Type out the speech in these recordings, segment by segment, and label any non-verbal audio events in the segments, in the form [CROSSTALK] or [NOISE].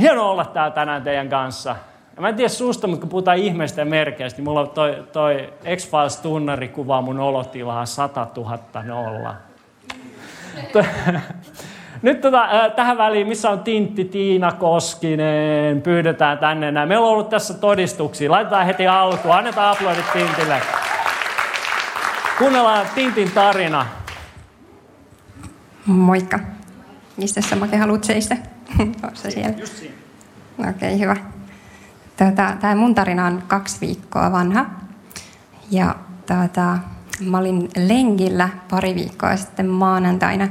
hienoa olla täällä tänään teidän kanssa. Ja mä en tiedä susta, mutta kun puhutaan ihmeistä ja merkeistä, niin mulla on toi, toi X-Files-tunnari kuvaa mun olotilaa 100 000 nolla. [LAUGHS] Nyt tota, äh, tähän väliin, missä on Tintti, Tiina Koskinen, pyydetään tänne näin. Meillä on ollut tässä todistuksia. Laitetaan heti alkuun. Annetaan aplodit Tintille. Kuunnellaan Tintin tarina. Moikka. Mistä sä Make haluat seistä? Oletko siellä? Just siinä. Okei, okay, hyvä. Tota, Tämä mun tarina on kaksi viikkoa vanha. Ja tota, mä olin lenkillä pari viikkoa sitten maanantaina.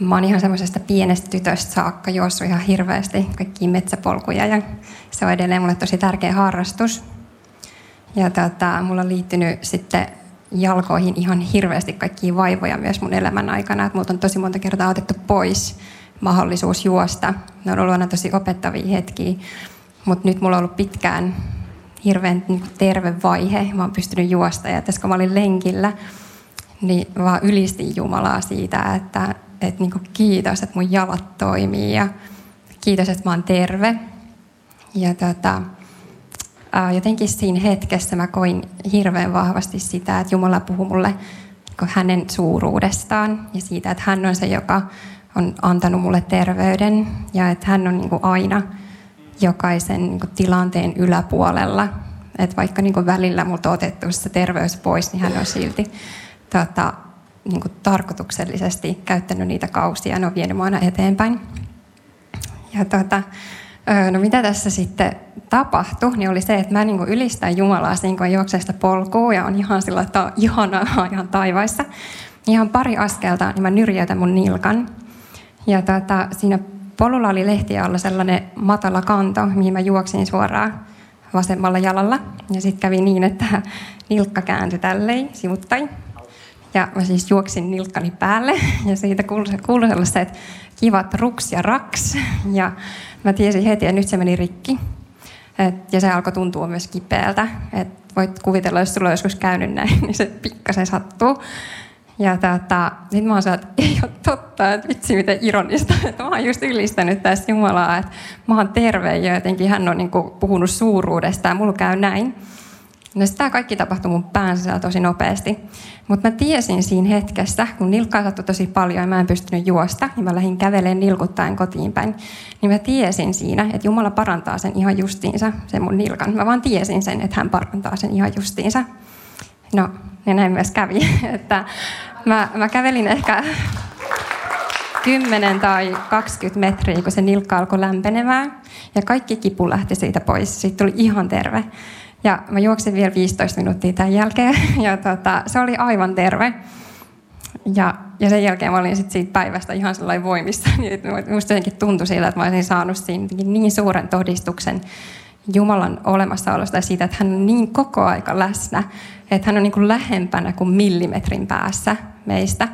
Mä oon ihan semmoisesta pienestä tytöstä saakka juossut ihan hirveästi kaikkia metsäpolkuja ja se on edelleen mulle tosi tärkeä harrastus. Ja tota, mulla on liittynyt sitten jalkoihin ihan hirveästi kaikkia vaivoja myös mun elämän aikana. Et multa on tosi monta kertaa otettu pois mahdollisuus juosta. Ne on ollut aina tosi opettavia hetkiä. Mutta nyt mulla on ollut pitkään hirveän niin kuin terve vaihe. Mä oon pystynyt juosta ja tässä kun mä olin lenkillä, niin vaan ylistin Jumalaa siitä, että, että niin kiitos, että mun jalat toimii ja kiitos, että mä oon terve. Ja tota, jotenkin siinä hetkessä mä koin hirveän vahvasti sitä, että Jumala puhuu mulle niin hänen suuruudestaan ja siitä, että hän on se, joka on antanut mulle terveyden ja että hän on niin kuin aina jokaisen niin kuin tilanteen yläpuolella. Että vaikka niin kuin välillä multa on otettu se terveys pois, niin hän on silti tota, niin kuin tarkoituksellisesti käyttänyt niitä kausia ja ne on vienyt mua aina eteenpäin. Ja tota, no mitä tässä sitten tapahtui, niin oli se, että mä niin ylistän Jumalaa niin kuin juoksee sitä polkua ja on ihan sillä, on ihanaa [LAUGHS] ihan taivaissa. Ihan pari askelta, niin mä nyrjäytän mun nilkan. Ja tota, siinä polulla oli lehti alla sellainen matala kanto, mihin mä juoksin suoraan vasemmalla jalalla. Ja sitten kävi niin, että [LAUGHS] nilkka kääntyi tälleen sivuttain. Ja mä siis juoksin nilkkani päälle [LAUGHS] ja siitä kuului, että kivat ruks ja raks. [LAUGHS] Ja mä tiesin heti, että nyt se meni rikki. Et, ja se alkoi tuntua myös kipeältä. Et voit kuvitella, jos sulla on joskus käynyt näin, niin se pikkasen sattuu. Ja tota, sitten mä oon että [LAUGHS] ei ole totta, että vitsi miten ironista. [LAUGHS] Että mä oon just ylistänyt tässä Jumalaa, että mä oon terve ja jotenkin hän on niin kuin puhunut suuruudesta ja mulla käy näin. No tämä kaikki tapahtui mun pään sisällä tosi nopeasti. Mutta mä tiesin siinä hetkessä, kun nilkkaa sattui tosi paljon ja mä en pystynyt juosta, niin mä lähdin kävelemään nilkuttaen kotiin päin. Niin mä tiesin siinä, että Jumala parantaa sen ihan justiinsa, sen mun nilkan. Mä vaan tiesin sen, että hän parantaa sen ihan justiinsa. No, ja näin myös kävi. [LAUGHS] Että mä, mä kävelin ehkä 10 tai 20 metriä, kun se nilkka alkoi lämpenemään. Ja kaikki kipu lähti siitä pois. Siitä tuli ihan terve. Ja mä juoksin vielä 15 minuuttia tämän jälkeen. [LAUGHS] Ja tota, se oli aivan terve. Ja, ja sen jälkeen mä olin sit siitä päivästä ihan sellainen voimissa. [LAUGHS] Niin musta jotenkin tuntui siltä, että mä olisin saanut siinä niin suuren todistuksen Jumalan olemassaolosta ja siitä, että hän on niin koko aika läsnä, että hän on niin kuin lähempänä kuin millimetrin päässä meistä.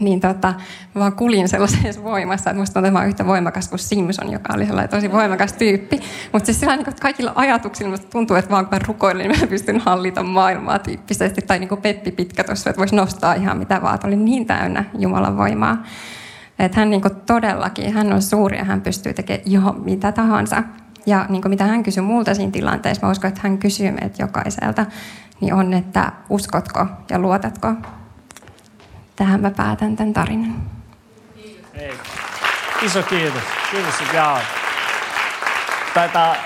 Niin tota, vaan kulin sellaisessa voimassa, että musta tuntuu, että yhtä voimakas kuin Simpson, joka oli sellainen tosi voimakas tyyppi. Mutta siis sillä niin kaikilla ajatuksilla musta tuntuu, että vaan kun mä rukoilin, niin mä pystyn hallita maailmaa tyyppisesti. Tai niin kuin Peppi Pitkä tuossa, että voisi nostaa ihan mitä vaan. Oli niin täynnä Jumalan voimaa. Että hän niin todellakin, hän on suuri ja hän pystyy tekemään ihan mitä tahansa. Ja niin kuin mitä hän kysyi muulta siinä tilanteessa, mä uskon, että hän kysyy meitä jokaiselta, niin on, että uskotko ja luotatko. Tähän mä päätän tämän tarinan. Hei. Iso kiitos. Kiitos, Jaa. Taitaa,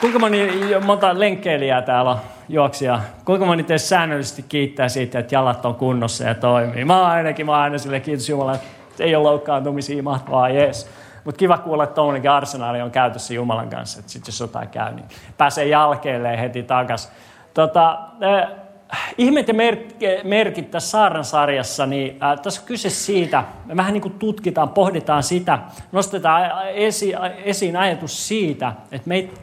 kuinka moni, monta lenkkeilijää täällä on, juoksia, kuinka moni teistä säännöllisesti kiittää siitä, että jalat on kunnossa ja toimii? Mä ainakin, mä aina sille kiitos Jumala, että ei ole loukkaantumisia, mahtavaa, jees. Mutta kiva kuulla, että tuommoinenkin arsenaali on käytössä Jumalan kanssa, että sitten jos jotain käy, niin pääsee jalkeilleen heti takas. Tota, ihmeet ja merkit tässä Saaran sarjassa, niin äh, tässä on kyse siitä, me vähän niin kuin tutkitaan, pohditaan sitä, nostetaan esi, esiin ajatus siitä, että meitä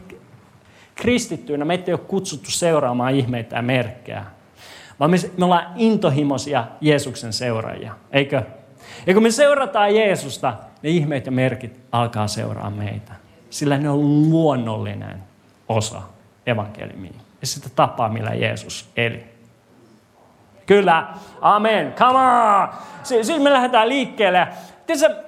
kristittyinä meitä ei ole kutsuttu seuraamaan ihmeitä ja merkkejä, vaan me, me ollaan intohimoisia Jeesuksen seuraajia, eikö? Ja kun me seurataan Jeesusta, ne ihmeet ja merkit alkaa seuraa meitä. Sillä ne on luonnollinen osa evankeliumia ja sitä tapaa, millä Jeesus eli. Kyllä, amen, come on! Siinä me lähdetään liikkeelle. Tiedätkö,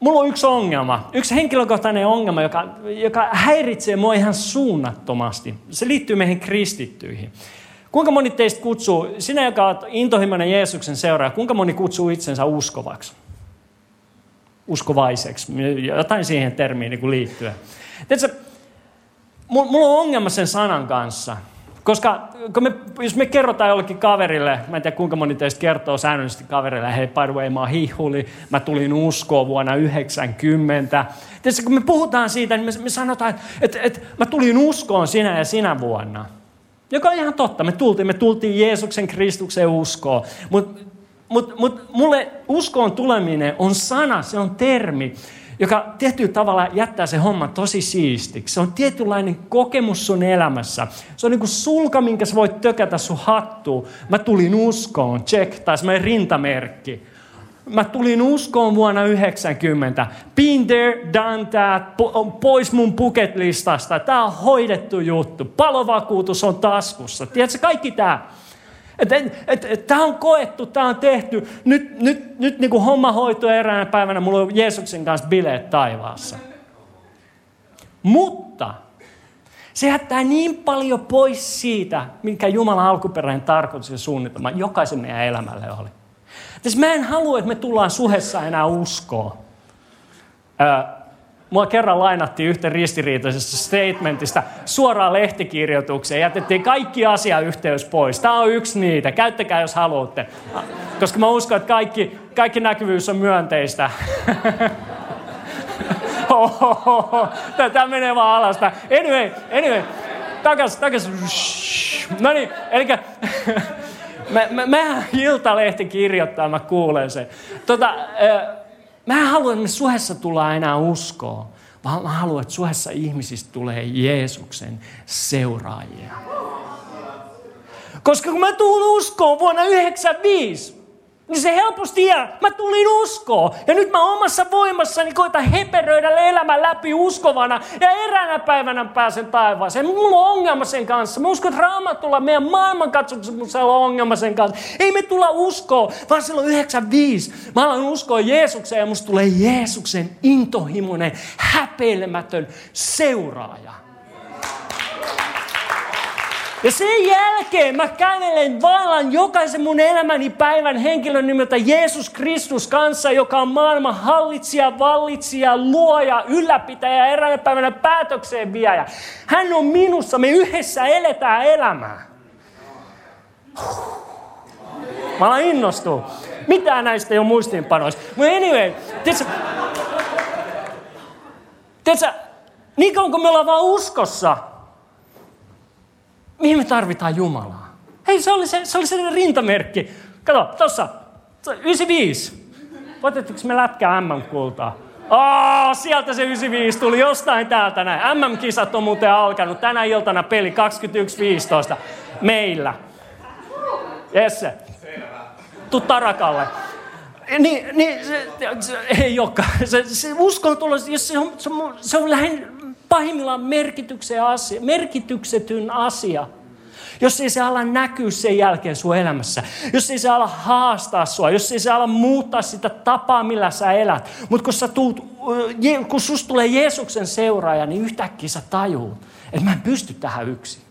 mulla on yksi ongelma, yksi henkilökohtainen ongelma, joka, joka häiritsee mua ihan suunnattomasti. Se liittyy meihin kristittyihin. Kuinka moni teistä kutsuu, sinä joka olet intohimoinen Jeesuksen seuraaja, kuinka moni kutsuu itsensä uskovaksi? Uskovaiseksi, jotain siihen termiin niin liittyen. Tiedätkö, mulla on ongelma sen sanan kanssa. Koska kun me, jos me kerrotaan jollekin kaverille, mä en tiedä kuinka moni teistä kertoo säännöllisesti kaverille, hei by the way, mä hihuli, mä tulin uskoon vuonna 90. Tietysti kun me puhutaan siitä, niin me, me sanotaan, että, että, että mä tulin uskoon sinä ja sinä vuonna. Joka on ihan totta, me tultiin, me tultiin Jeesuksen Kristuksen uskoon. Mutta mut, mut mulle uskoon tuleminen on sana, se on termi, joka tietyllä tavalla jättää se homma tosi siistiksi. Se on tietynlainen kokemus sun elämässä. Se on niin kuin sulka, minkä sä voit tökätä sun hattuun. Mä tulin uskoon, check, tai semmoinen rintamerkki. Mä tulin uskoon vuonna 90. Been there, done that, pois mun bucket listasta. Tää on hoidettu juttu. Palovakuutus on taskussa. Tiedätkö, kaikki tää. Tämä on koettu, tämä on tehty. Nyt, nyt, nyt niin kuin homma hoituu eräänä päivänä, mulla on Jeesuksen kanssa bileet taivaassa. Mutta se jättää niin paljon pois siitä, minkä Jumalan alkuperäinen tarkoitus ja suunnitelma jokaisen meidän elämälle oli. Siis mä en halua, että me tullaan suhessa enää uskoa. Mua kerran lainattiin yhtä ristiriitaisesta statementista suoraan lehtikirjoitukseen. Jätettiin kaikki asiayhteys pois. Tämä on yksi niitä. Käyttäkää, jos haluatte. Koska mä uskon, että kaikki, kaikki näkyvyys on myönteistä. [LAUGHS] Tämä menee vaan alasta. Anyway, anyway. Takas, takas. No niin, eli [LAUGHS] mä, mä, mä Iltalehti kirjoittaa, mä kuulen sen. Tota, Mä en halua, että suhessa tullaan enää uskoa, vaan mä haluan, että suhessa ihmisistä tulee Jeesuksen seuraajia. Koska kun mä tulin uskoon vuonna 1995, niin se helposti jää. Mä tulin uskoon. Ja nyt mä omassa voimassani koitan heperöidä elämän läpi uskovana. Ja eräänä päivänä pääsen taivaaseen. Mulla on ongelma sen kanssa. Mä uskon, että raamatulla meidän maailmankatsomuksella on ongelma sen kanssa. Ei me tulla uskoon, vaan silloin 95. Mä alan uskoa Jeesukseen ja musta tulee Jeesuksen intohimoinen, häpeilemätön seuraaja. Ja sen jälkeen mä kävelen vallan jokaisen mun elämäni päivän henkilön nimeltä Jeesus Kristus kanssa, joka on maailman hallitsija, vallitsija, luoja, ylläpitäjä eräänä päivänä päätökseen viejä. Hän on minussa, me yhdessä eletään elämää. Mä alan innostua. Mitään näistä ei ole muistiinpanoissa. Mutta anyway, tiedätkö, tiedätkö, niin kauan kun me ollaan vaan uskossa, Mihin me tarvitaan Jumalaa? Hei, se oli, se, se oli sellainen rintamerkki. Kato, tossa, 95. Voitettiinko me lätkää MM-kultaa? Oh, sieltä se 95 tuli jostain täältä näin. MM-kisat on muuten alkanut. Tänä iltana peli 21.15 meillä. Jesse. Tuu Tarakalle. Niin, niin se, se, ei olekaan. Se, se uskon tulos, jos se on, se on, se on lähinnä pahimmillaan asia, merkityksetyn asia. Jos ei se ala näkyä sen jälkeen sun elämässä. Jos ei se ala haastaa sua. Jos ei se ala muuttaa sitä tapaa, millä sä elät. Mutta kun, kun susta tulee Jeesuksen seuraaja, niin yhtäkkiä sä tajuut, että mä en pysty tähän yksin.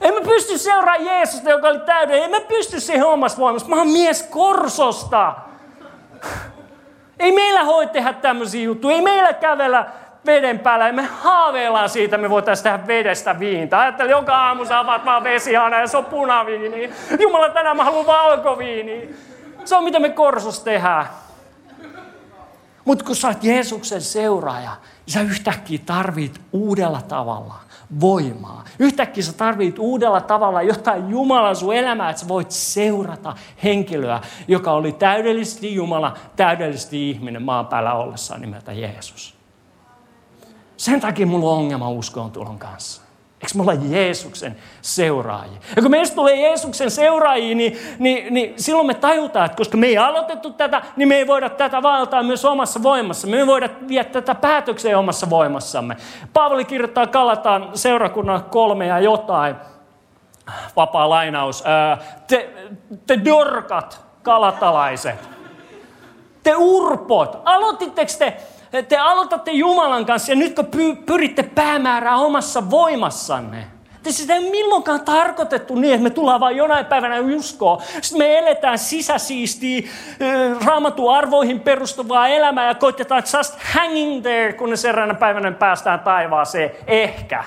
En mä pysty seuraamaan Jeesusta, joka oli täydellinen. En mä pysty siihen omassa voimassa. Mä oon mies korsosta. Ei meillä voi tehdä tämmöisiä juttuja. Ei meillä kävellä veden päällä ja me haaveillaan siitä, me voitaisiin tehdä vedestä viintä. Ajattelin, joka aamu sä avaat vaan vesihana ja se on punaviini. Jumala, tänään mä haluan valkoviini. Se on mitä me korsus tehdään. Mutta kun sä oot Jeesuksen seuraaja, niin sä yhtäkkiä tarvit uudella tavalla voimaa. Yhtäkkiä sä tarvit uudella tavalla jotain Jumalan sun elämää, että sä voit seurata henkilöä, joka oli täydellisesti Jumala, täydellisesti ihminen maan päällä ollessaan nimeltä Jeesus. Sen takia mulla on ongelma uskon tulon kanssa. Eikö me olla Jeesuksen seuraajia? Ja kun meistä tulee Jeesuksen seuraajia, niin, niin, niin silloin me tajutaan, että koska me ei aloitettu tätä, niin me ei voida tätä valtaa myös omassa voimassa. Me ei voida viedä tätä päätökseen omassa voimassamme. Paavali kirjoittaa Kalataan seurakunnan kolme ja jotain. Vapaa lainaus. Te, te dorkat, kalatalaiset. Te urpot. Aloititteko te te aloitatte Jumalan kanssa ja nyt kun pyritte päämäärää omassa voimassanne, te sitä ei milloinkaan tarkoitettu niin, että me tullaan vain jonain päivänä uskoa. Sitten me eletään sisäsiistiä, raamatun arvoihin perustuvaa elämää ja koitetaan just hanging there, kunnes eräänä päivänä päästään taivaaseen. Ehkä.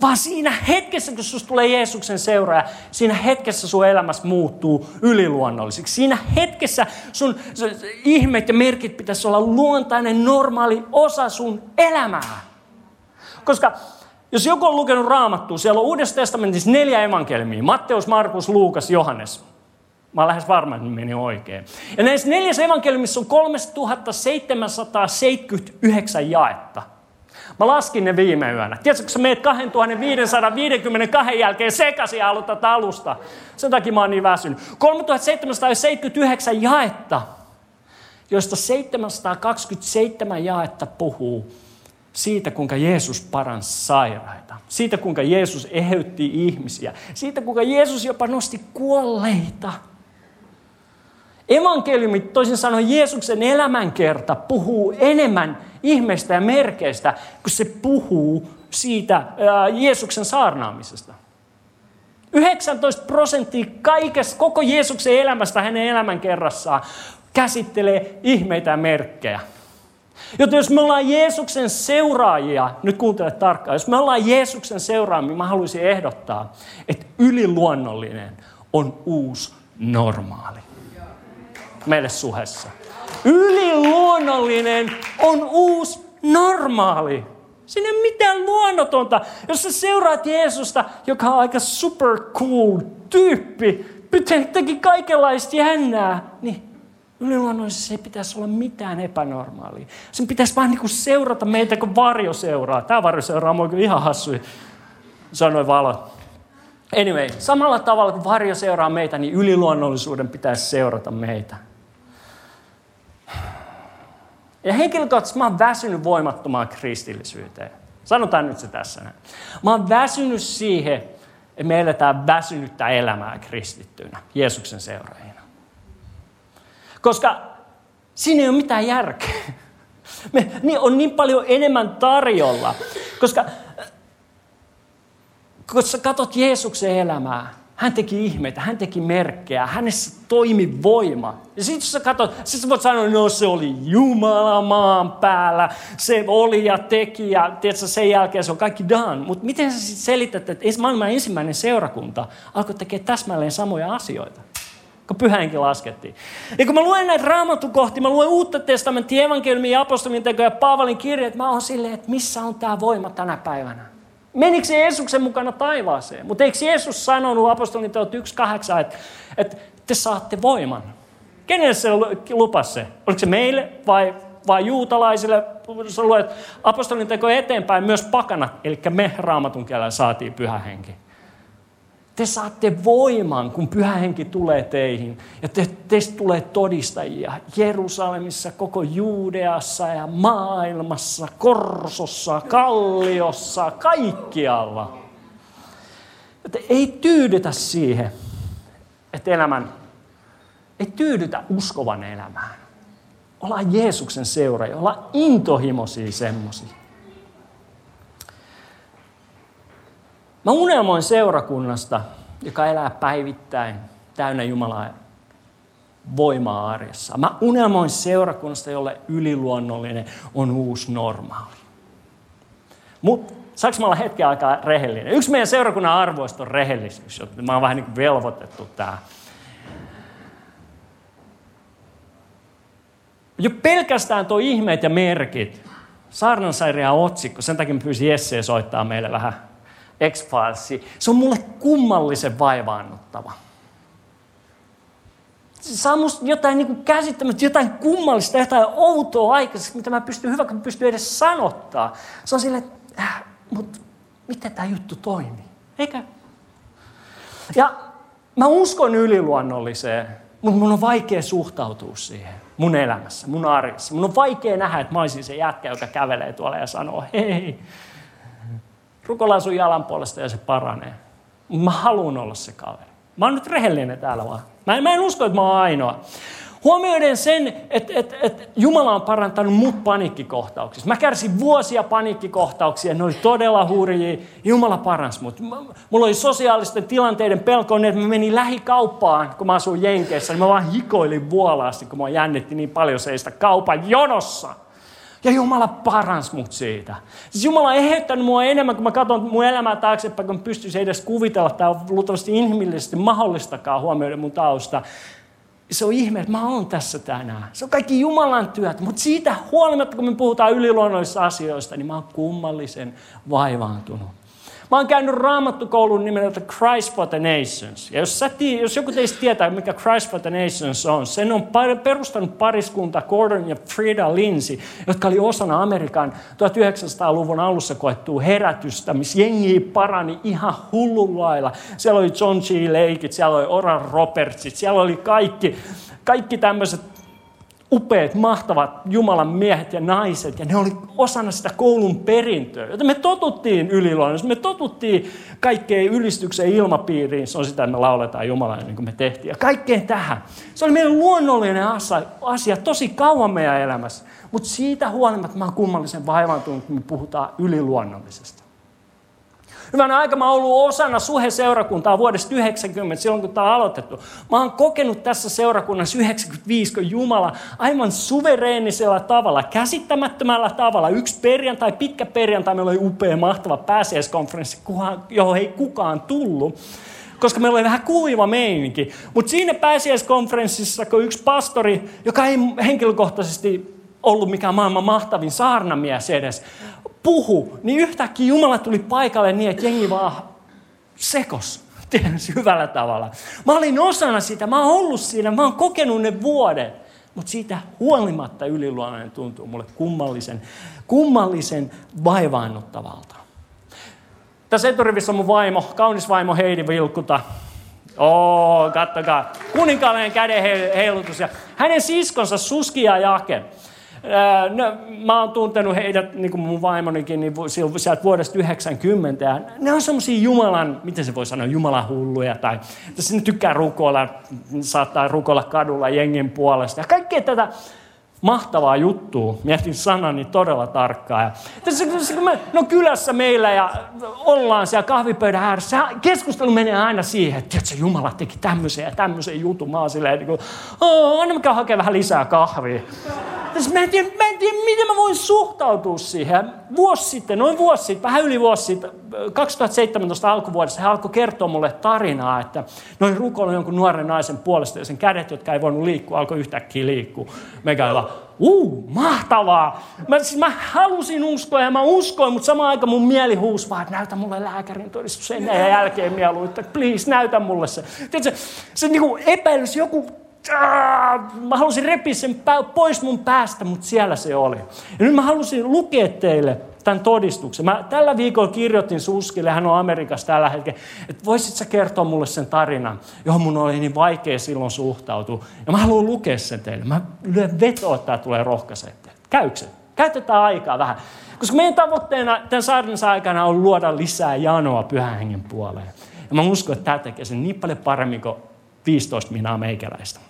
Vaan siinä hetkessä, kun sinusta tulee Jeesuksen seuraaja, siinä hetkessä sun elämässä muuttuu yliluonnollisiksi. Siinä hetkessä sun ihmeet ja merkit pitäisi olla luontainen, normaali osa sun elämää. Koska jos joku on lukenut raamattua, siellä on Uudessa testamentissa neljä evankelmia. Matteus, Markus, Luukas, Johannes. Mä olen lähes varma, että meni oikein. Ja näissä neljässä evankelmissa on 3779 jaetta. Mä laskin ne viime yönä. Tiedätkö, kun sä meet 2552 jälkeen sekaisin ja aloitat alusta. Sen takia mä oon niin väsynyt. 3779 jaetta, joista 727 jaetta puhuu siitä, kuinka Jeesus paransi sairaita. Siitä, kuinka Jeesus eheytti ihmisiä. Siitä, kuinka Jeesus jopa nosti kuolleita. Evankeliumit, toisin sanoen Jeesuksen elämänkerta, puhuu enemmän ihmeistä ja merkeistä, kun se puhuu siitä ää, Jeesuksen saarnaamisesta. 19 prosenttia kaikesta, koko Jeesuksen elämästä hänen elämänkerrassaan käsittelee ihmeitä ja merkkejä. Joten jos me ollaan Jeesuksen seuraajia, nyt kuuntele tarkkaan, jos me ollaan Jeesuksen seuraajia, mä haluaisin ehdottaa, että yliluonnollinen on uusi normaali meille suhessa. Yliluonnollinen on uusi normaali. Ole mitään luonnotonta. Jos sä seuraat Jeesusta, joka on aika super cool tyyppi, teki kaikenlaista jännää, niin yliluonnollisesti ei pitäisi olla mitään epänormaalia. Sen pitäisi vaan niin seurata meitä, kun varjo seuraa. Tämä varjo seuraa mua ihan hassui, sanoi valo. Anyway, samalla tavalla kuin varjo seuraa meitä, niin yliluonnollisuuden pitäisi seurata meitä. Ja henkilökohtaisesti mä oon väsynyt voimattomaan kristillisyyteen. Sanotaan nyt se tässä näin. Mä oon väsynyt siihen, että me eletään väsynyttä elämää kristittynä, Jeesuksen seuraajina. Koska siinä ei ole mitään järkeä. Me, niin on niin paljon enemmän tarjolla. Koska kun sä katsot Jeesuksen elämää, hän teki ihmeitä, hän teki merkkejä, hänessä toimi voima. Ja sitten jos sä katsot, sit sä voit sanoa, no se oli Jumala maan päällä, se oli ja teki ja tiedätkö, sen jälkeen se on kaikki done. Mutta miten sä sitten selität, että maailman ensimmäinen seurakunta alkoi tekemään täsmälleen samoja asioita? kun pyhänkin laskettiin. Ja kun mä luen näitä raamatukohtia, mä luen uutta testamenttia, evankeliumia, apostolin tekoja ja Paavalin kirjeet, mä oon silleen, että missä on tämä voima tänä päivänä? Menikö se Jeesuksen mukana taivaaseen? Mutta eikö Jeesus sanonut apostolin teot 1.8, että, että te saatte voiman? Kenelle se lupasi se? Oliko se meille vai, vai juutalaisille? Sä luet apostolin teko eteenpäin myös pakanat, eli me raamatun kielellä saatiin pyhä henki. Te saatte voiman, kun pyhä henki tulee teihin. Ja te, teistä tulee todistajia Jerusalemissa, koko Juudeassa ja maailmassa, Korsossa, Kalliossa, kaikkialla. Että ei tyydytä siihen, että elämän, ei tyydytä uskovan elämään. Ollaan Jeesuksen seuraajia, ollaan intohimoisia semmoisia. Mä unelmoin seurakunnasta, joka elää päivittäin täynnä Jumalaa voimaa arjessa. Mä unelmoin seurakunnasta, jolle yliluonnollinen on uusi normaali. Mutta saanko mä olla hetken aikaa rehellinen? Yksi meidän seurakunnan arvoista on rehellisyys, mä oon vähän niin velvoitettu tähän. Jo pelkästään tuo ihmeet ja merkit, saarnansairia otsikko, sen takia mä pyysin Jesse soittaa meille vähän x Se on mulle kummallisen vaivaannuttava. Saa musta jotain niin käsittämättä, jotain kummallista, jotain outoa aikaiseksi, mitä mä pystyn, hyvä, kun mä pystyn edes sanottaa. Se on silleen, että äh, mutta miten tämä juttu toimii? Eikä? Ja mä uskon yliluonnolliseen, mutta mun on vaikea suhtautua siihen mun elämässä, mun arjessa. Mun on vaikea nähdä, että mä olisin se jätkä, joka kävelee tuolla ja sanoo, hei, rukoillaan sun jalan puolesta ja se paranee. Mä haluan olla se kaveri. Mä oon nyt rehellinen täällä vaan. Mä en, mä en usko, että mä oon ainoa. Huomioiden sen, että, että, että Jumala on parantanut mut paniikkikohtauksissa. Mä kärsin vuosia paniikkikohtauksia, ne oli todella hurjia. Jumala paransi mut. Mulla oli sosiaalisten tilanteiden pelko, niin että mä menin lähikauppaan, kun mä asuin Jenkeissä, niin mä vaan hikoilin vuolaasti, kun mä jännitti niin paljon seistä kaupan jonossa. Ja Jumala parans mut siitä. Siis Jumala on eheyttänyt mua enemmän, kun mä katson mun elämää taaksepäin, kun pystyisin edes kuvitella, että on luultavasti inhimillisesti mahdollistakaan huomioida mun tausta. Se on ihme, että mä oon tässä tänään. Se on kaikki Jumalan työt, mutta siitä huolimatta, kun me puhutaan yliluonnollisista asioista, niin mä oon kummallisen vaivaantunut. Mä oon käynyt raamattukoulun nimeltä Christ for the Nations. Ja jos, sä jos joku teistä tietää, mikä Christ for the Nations on, sen on perustanut pariskunta Gordon ja Frida Lindsay, jotka oli osana Amerikan 1900-luvun alussa koettua herätystä, missä jengi parani ihan hullun lailla. Siellä oli John G. Lakeit, siellä oli Oral Robertsit, siellä oli kaikki, kaikki tämmöiset upeat, mahtavat Jumalan miehet ja naiset, ja ne oli osana sitä koulun perintöä. Joten me totuttiin yliluonnossa, me totuttiin kaikkeen ylistyksen ilmapiiriin, se on sitä, että me lauletaan Jumalaa niin kuin me tehtiin, ja kaikkeen tähän. Se oli meidän luonnollinen asia, asia tosi kauan meidän elämässä, mutta siitä huolimatta mä oon kummallisen vaivaantunut, kun me puhutaan yliluonnollisesta. Hyvänä aika mä oon ollut osana Suhe-seurakuntaa vuodesta 90, silloin kun tämä on aloitettu. Mä oon kokenut tässä seurakunnassa 95, kun Jumala aivan suvereenisella tavalla, käsittämättömällä tavalla, yksi perjantai, pitkä perjantai, meillä oli upea, mahtava pääsiäiskonferenssi, johon ei kukaan tullut koska meillä oli vähän kuiva meininki. Mutta siinä pääsiäiskonferenssissa, kun yksi pastori, joka ei henkilökohtaisesti ollut mikään maailman mahtavin saarnamies edes, puhu, niin yhtäkkiä Jumala tuli paikalle niin, että jengi vaan sekos. [LAUGHS] hyvällä tavalla. Mä olin osana sitä, mä oon ollut siinä, mä oon kokenut ne vuodet. Mutta siitä huolimatta yliluonnollinen tuntuu mulle kummallisen, kummallisen vaivaannuttavalta. Tässä eturivissä on mun vaimo, kaunis vaimo Heidi Vilkuta. Oo, kattokaa. Kuninkaallinen käden heilutus. Ja hänen siskonsa Suski ja Jake no, mä oon tuntenut heidät, niin kuin mun vaimonikin, niin sieltä vuodesta 90. Ja ne on semmoisia Jumalan, miten se voi sanoa, Jumalan hulluja. Tai sinne tykkää rukoilla, saattaa rukoilla kadulla jengen puolesta. Ja kaikkea tätä mahtavaa juttua. Mietin sanani todella tarkkaan. Ja tässä, kun me, no kylässä meillä ja ollaan siellä kahvipöydän ääressä, keskustelu menee aina siihen, että tiedätkö, Jumala teki tämmöisen ja tämmöisen jutun. Mä oon silleen, niin kuin, mä hakea vähän lisää kahvia. Tässä mä, en tiedä, mä en tiedä, miten mä voin suhtautua siihen. Vuosi sitten, noin vuosi sitten, vähän yli vuosi sitten, 2017 alkuvuodessa, hän alkoi kertoa mulle tarinaa, että noin rukoilu jonkun nuoren naisen puolesta ja sen kädet, jotka ei voinut liikkua, alkoi yhtäkkiä liikkua. Megailla, uu, mahtavaa. Mä, siis mä halusin uskoa ja mä uskoin, mutta samaan aikaan mun mieli huusi vaan, että näytä mulle lääkärin todistus ennen ja jälkeen mieluutta. Please, näytä mulle se. Tiedätkö, se niin epäilys, joku mä halusin repiä sen pois mun päästä, mutta siellä se oli. Ja nyt mä halusin lukea teille tämän todistuksen. Mä tällä viikolla kirjoitin Suskille, hän on Amerikassa tällä hetkellä, että voisit sä kertoa mulle sen tarinan, johon mun oli niin vaikea silloin suhtautua. Ja mä haluan lukea sen teille. Mä lyön vetoa, että tämä tulee rohkaisette. Käykö Käytetään aikaa vähän. Koska meidän tavoitteena tämän saarnansa aikana on luoda lisää janoa pyhän hengen puoleen. Ja mä uskon, että tämä tekee sen niin paljon paremmin kuin 15 minaa meikäläistä.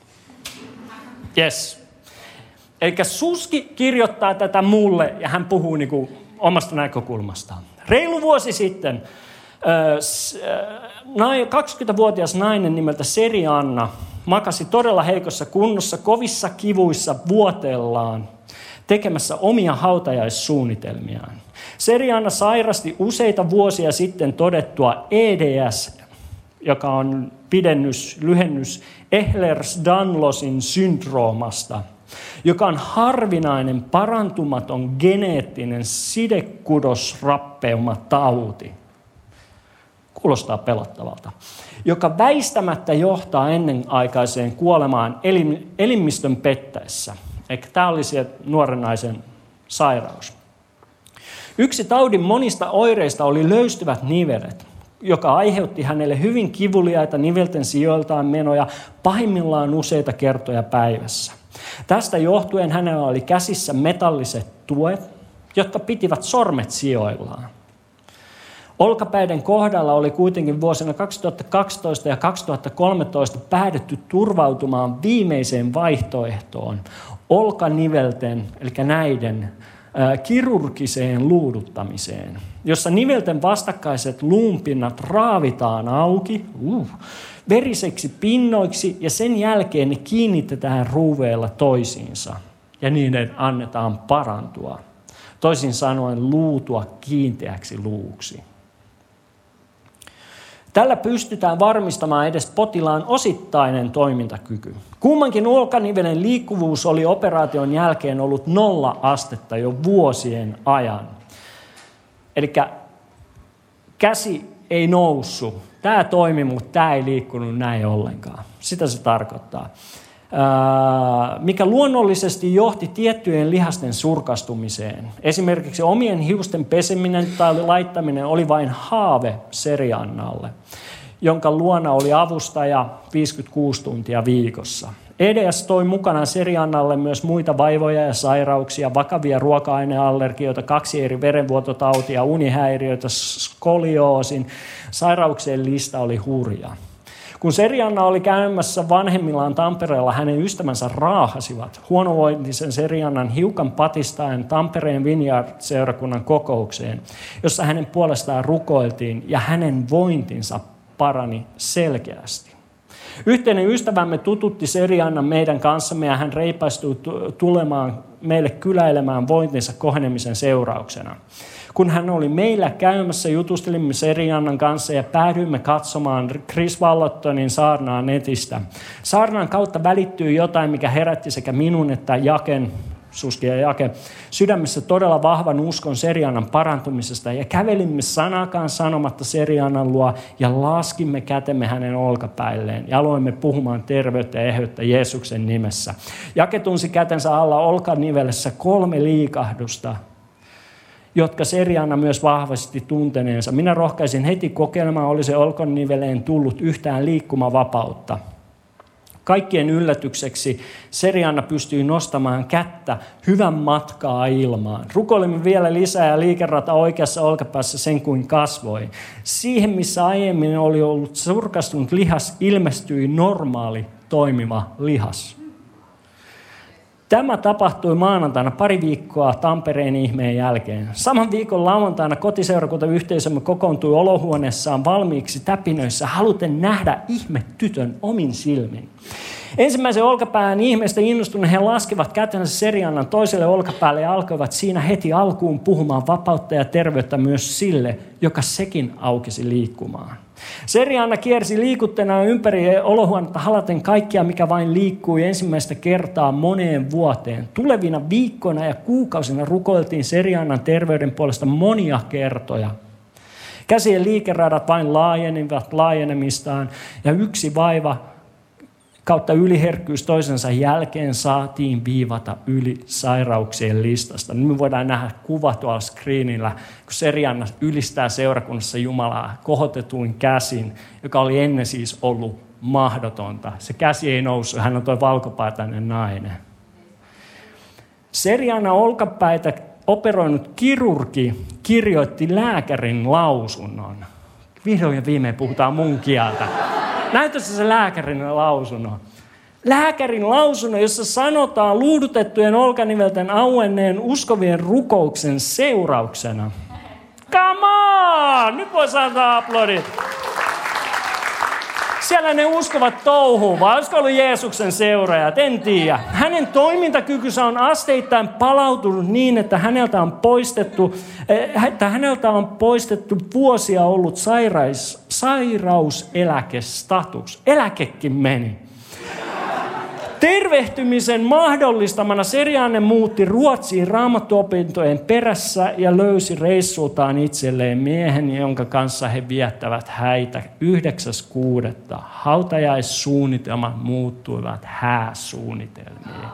Yes. Eli Suski kirjoittaa tätä mulle ja hän puhuu niin kuin omasta näkökulmastaan. Reilu vuosi sitten 20-vuotias nainen nimeltä Seri Anna makasi todella heikossa kunnossa, kovissa kivuissa vuotellaan tekemässä omia hautajaissuunnitelmiaan. Serianna sairasti useita vuosia sitten todettua EDS, joka on pidennys, lyhennys Ehlers-Danlosin syndroomasta – joka on harvinainen, parantumaton, geneettinen sidekudosrappeuma tauti. Kuulostaa pelottavalta. Joka väistämättä johtaa ennenaikaiseen kuolemaan elimistön pettäessä. Eikä tämä olisi nuoren naisen sairaus. Yksi taudin monista oireista oli löystyvät nivelet, joka aiheutti hänelle hyvin kivuliaita nivelten sijoiltaan menoja pahimmillaan useita kertoja päivässä. Tästä johtuen hänellä oli käsissä metalliset tuet, jotka pitivät sormet sijoillaan. Olkapäiden kohdalla oli kuitenkin vuosina 2012 ja 2013 päädytty turvautumaan viimeiseen vaihtoehtoon, olkanivelten, eli näiden kirurgiseen luuduttamiseen, jossa nivelten vastakkaiset luunpinnat raavitaan auki uh, veriseksi pinnoiksi ja sen jälkeen ne kiinnitetään ruuveilla toisiinsa ja niiden annetaan parantua. Toisin sanoen luutua kiinteäksi luuksi. Tällä pystytään varmistamaan edes potilaan osittainen toimintakyky. Kummankin ulkanivelen liikkuvuus oli operaation jälkeen ollut nolla astetta jo vuosien ajan. Eli käsi ei noussut. Tämä toimi, mutta tämä ei liikkunut näin ollenkaan. Sitä se tarkoittaa mikä luonnollisesti johti tiettyjen lihasten surkastumiseen. Esimerkiksi omien hiusten peseminen tai laittaminen oli vain haave Seriannalle, jonka luona oli avustaja 56 tuntia viikossa. EDS toi mukana Seriannalle myös muita vaivoja ja sairauksia, vakavia ruoka-aineallergioita, kaksi eri verenvuototautia, unihäiriöitä, skolioosin. Sairauksien lista oli hurja. Kun Serianna oli käymässä vanhemmillaan Tampereella, hänen ystävänsä raahasivat huonovointisen Seriannan hiukan patistaen Tampereen Vineyard-seurakunnan kokoukseen, jossa hänen puolestaan rukoiltiin ja hänen vointinsa parani selkeästi. Yhteinen ystävämme tututti Seriannan meidän kanssamme ja hän reipaistui tulemaan meille kyläilemään vointinsa kohenemisen seurauksena. Kun hän oli meillä käymässä, jutustelimme Seriannan kanssa ja päädyimme katsomaan Chris Wallottonin saarnaa netistä. Saarnan kautta välittyy jotain, mikä herätti sekä minun että Jaken Suski ja Jake, sydämessä todella vahvan uskon Serianan parantumisesta ja kävelimme sanakaan sanomatta Serianan luo ja laskimme kätemme hänen olkapäilleen ja aloimme puhumaan terveyttä ja eheyttä Jeesuksen nimessä. Jake tunsi kätensä alla olkanivelessä kolme liikahdusta jotka Seriana myös vahvasti tunteneensa. Minä rohkaisin heti kokeilemaan, oli se olkoniveleen tullut yhtään liikkumavapautta. Kaikkien yllätykseksi Serianna pystyi nostamaan kättä hyvän matkaa ilmaan. Rukoilimme vielä lisää ja liikerata oikeassa olkapäässä sen kuin kasvoi. Siihen, missä aiemmin oli ollut surkastunut lihas, ilmestyi normaali toimiva lihas. Tämä tapahtui maanantaina pari viikkoa Tampereen ihmeen jälkeen. Saman viikon lauantaina kotiseurakuntayhteisömme kokoontui olohuoneessaan valmiiksi täpinöissä haluten nähdä ihme tytön omin silmin. Ensimmäisen olkapään ihmeestä innostuneen he laskevat kätensä Seriannan toiselle olkapäälle ja alkoivat siinä heti alkuun puhumaan vapautta ja terveyttä myös sille, joka sekin aukesi liikkumaan. Serianna kiersi liikuttena ympäri olohuonetta halaten kaikkia, mikä vain liikkui ensimmäistä kertaa moneen vuoteen. Tulevina viikkoina ja kuukausina rukoiltiin Seriannan terveyden puolesta monia kertoja. Käsien liikeradat vain laajenivat laajenemistaan ja yksi vaiva kautta yliherkkyys toisensa jälkeen saatiin viivata yli sairauksien listasta. Nyt me voidaan nähdä kuva tuolla screenillä, kun Serianna ylistää seurakunnassa Jumalaa kohotetuin käsin, joka oli ennen siis ollut mahdotonta. Se käsi ei noussut, hän on tuo valkopaitainen nainen. Serianna olkapäitä operoinut kirurgi kirjoitti lääkärin lausunnon. Vihdoin ja viimein puhutaan mun kieltä. Näyttäisi se lääkärin lausunnon. Lääkärin lausunnon, jossa sanotaan luudutettujen olkanivelten auenneen uskovien rukouksen seurauksena. Come on! Nyt voi antaa aplodit. Siellä ne uskovat touhuun, vai olisiko ollut Jeesuksen seuraajat, en tiedä. Hänen toimintakykynsä on asteittain palautunut niin, että häneltä on poistettu, eh, että häneltä on poistettu vuosia ollut sairaus, sairauseläkestatus. Eläkekin meni. Tervehtymisen mahdollistamana Serianne muutti Ruotsiin raamattuopintojen perässä ja löysi reissultaan itselleen miehen, jonka kanssa he viettävät häitä 9.6. Hautajaissuunnitelmat muuttuivat hääsuunnitelmiin.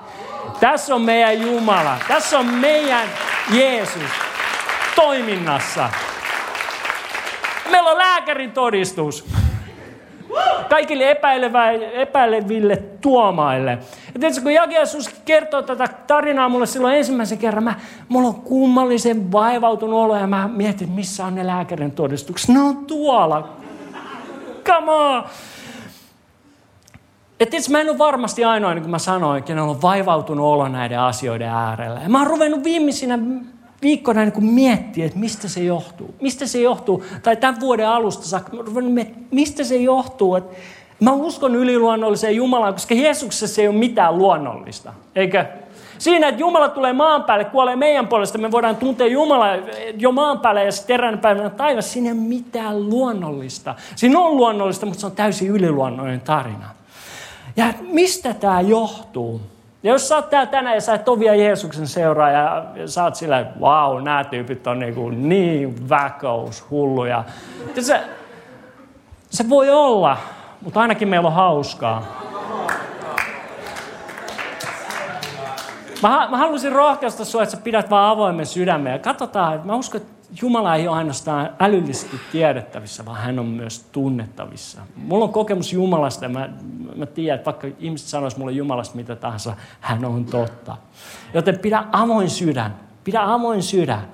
Tässä on meidän Jumala. Tässä on meidän Jeesus toiminnassa. Meillä on lääkärin todistus kaikille epäileville tuomaille. Ja tietysti kun Jaki Jeesus kertoo tätä tarinaa mulle silloin ensimmäisen kerran, mä, mulla on kummallisen vaivautunut olo ja mä mietin, missä on ne lääkärin todistukset. Ne on tuolla. Come on! Et tietysti mä en ole varmasti ainoa, niin kuin mä sanoin, kenellä on vaivautunut olo näiden asioiden äärellä. Ja mä oon ruvennut viimeisinä viikkoina niin kuin miettiä, että mistä se johtuu. Mistä se johtuu, tai tämän vuoden alusta saakka, mistä se johtuu, että mä uskon yliluonnolliseen Jumalaan, koska Jeesuksessa ei ole mitään luonnollista, eikö? Siinä, että Jumala tulee maan päälle, kuolee meidän puolesta, me voidaan tuntea Jumala jo maan päälle ja sitten eräänä päivänä taivas. Siinä ei ole mitään luonnollista. Siinä on luonnollista, mutta se on täysin yliluonnollinen tarina. Ja mistä tämä johtuu? Ja jos sä oot täällä tänään ja sä et ole vielä Jeesuksen seuraaja ja sä oot sillä, että vau, nämä tyypit on niin, kuin niin väkous, hulluja. Se, se voi olla, mutta ainakin meillä on hauskaa. Mä, mä haluaisin rohkaista sinua, että sä pidät vaan avoimen sydämen. Ja katsotaan, mä uskon, että Jumala ei ole ainoastaan älyllisesti tiedettävissä, vaan hän on myös tunnettavissa. Mulla on kokemus Jumalasta ja mä, mä tiedän, että vaikka ihmiset sanoisivat mulle Jumalasta mitä tahansa, hän on totta. Joten pidä avoin sydän, pidä avoin sydän.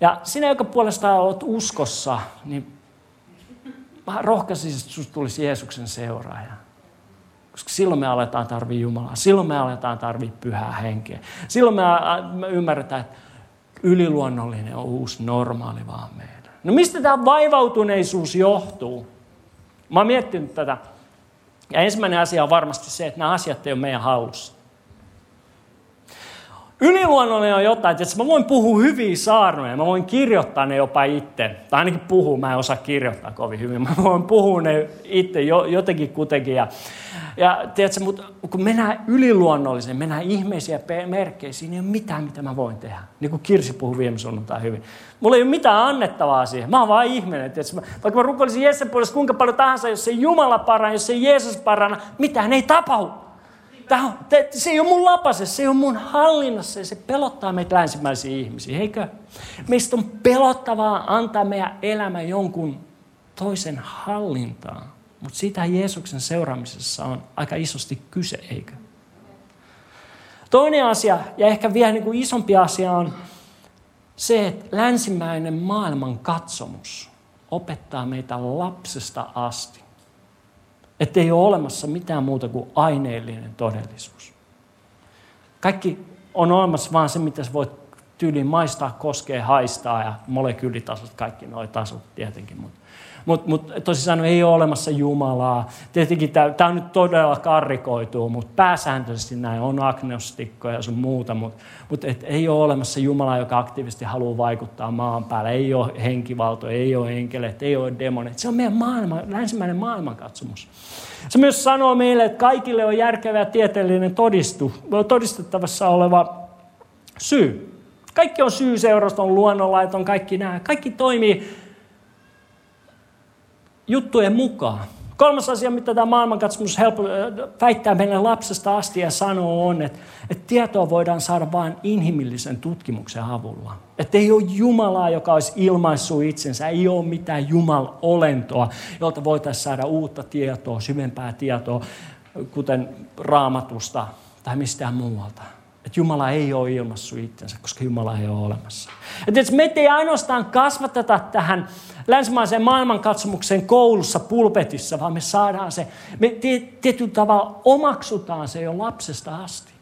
Ja sinä, joka puolestaan olet uskossa, niin mä rohkaisin, että sinusta tulisi Jeesuksen seuraaja. Koska silloin me aletaan tarvii Jumalaa. Silloin me aletaan tarvii pyhää henkeä. Silloin me, me ymmärretään, että yliluonnollinen on uusi normaali vaan meidän. No mistä tämä vaivautuneisuus johtuu? Mä oon miettinyt tätä. Ja ensimmäinen asia on varmasti se, että nämä asiat ei ole meidän hallussa. Yliluonnollinen on jotain, että mä voin puhua hyviä saarnoja, mä voin kirjoittaa ne jopa itse. Tai ainakin puhua, mä en osaa kirjoittaa kovin hyvin. Mä voin puhua ne itse jotenkin kuitenkin. Ja tiedätkö, mutta kun mennään yliluonnolliseen, mennään ihmeisiä merkkejä, siinä ei ole mitään, mitä mä voin tehdä. Niin kuin Kirsi puhui viime sunnuntai hyvin. Mulla ei ole mitään annettavaa siihen. Mä oon vaan ihminen. Tiedätkö, vaikka mä rukoilisin Jeesuksen puolesta kuinka paljon tahansa, jos ei Jumala paranna, jos ei Jeesus paranna, mitään ei tapahdu. Tämä, se ei ole mun lapase, se ei ole mun hallinnassa ja se pelottaa meitä länsimäisiä ihmisiä, eikö? Meistä on pelottavaa antaa meidän elämä jonkun toisen hallintaan. Mutta sitä Jeesuksen seuraamisessa on aika isosti kyse, eikö? Toinen asia, ja ehkä vielä niin kuin isompi asia, on se, että länsimäinen maailman katsomus opettaa meitä lapsesta asti että ei ole olemassa mitään muuta kuin aineellinen todellisuus. Kaikki on olemassa vain se, mitä sä voit tyyliin maistaa, koskea, haistaa ja molekyylitasot, kaikki nuo tasot tietenkin. Mutta mutta mut, tosissaan ei ole olemassa Jumalaa. Tietenkin tämä on nyt todella karrikoituu, mutta pääsääntöisesti näin on agnostikkoja ja sun muuta, mutta mut et ei ole olemassa Jumalaa, joka aktiivisesti haluaa vaikuttaa maan päällä. Ei ole henkivalto, ei ole enkeleet, ei ole demonit. Se on meidän maailma, länsimäinen maailmankatsomus. Se myös sanoo meille, että kaikille on järkevä tieteellinen todistu, todistettavassa oleva syy. Kaikki on syy seurasta, on luonnonlait, on kaikki nämä. Kaikki toimii juttujen mukaan. Kolmas asia, mitä tämä maailmankatsomus helppo, väittää meille lapsesta asti ja sanoo on, että, että tietoa voidaan saada vain inhimillisen tutkimuksen avulla. Että ei ole Jumalaa, joka olisi ilmaissut itsensä, ei ole mitään Jumal-olentoa, jolta voitaisiin saada uutta tietoa, syvempää tietoa, kuten raamatusta tai mistään muualta. Että Jumala ei ole ilmassut itsensä, koska Jumala ei ole olemassa. Että me ei ainoastaan kasvateta tähän länsimaiseen maailmankatsomukseen koulussa, pulpetissa, vaan me saadaan se, me tietyllä tavalla omaksutaan se jo lapsesta asti.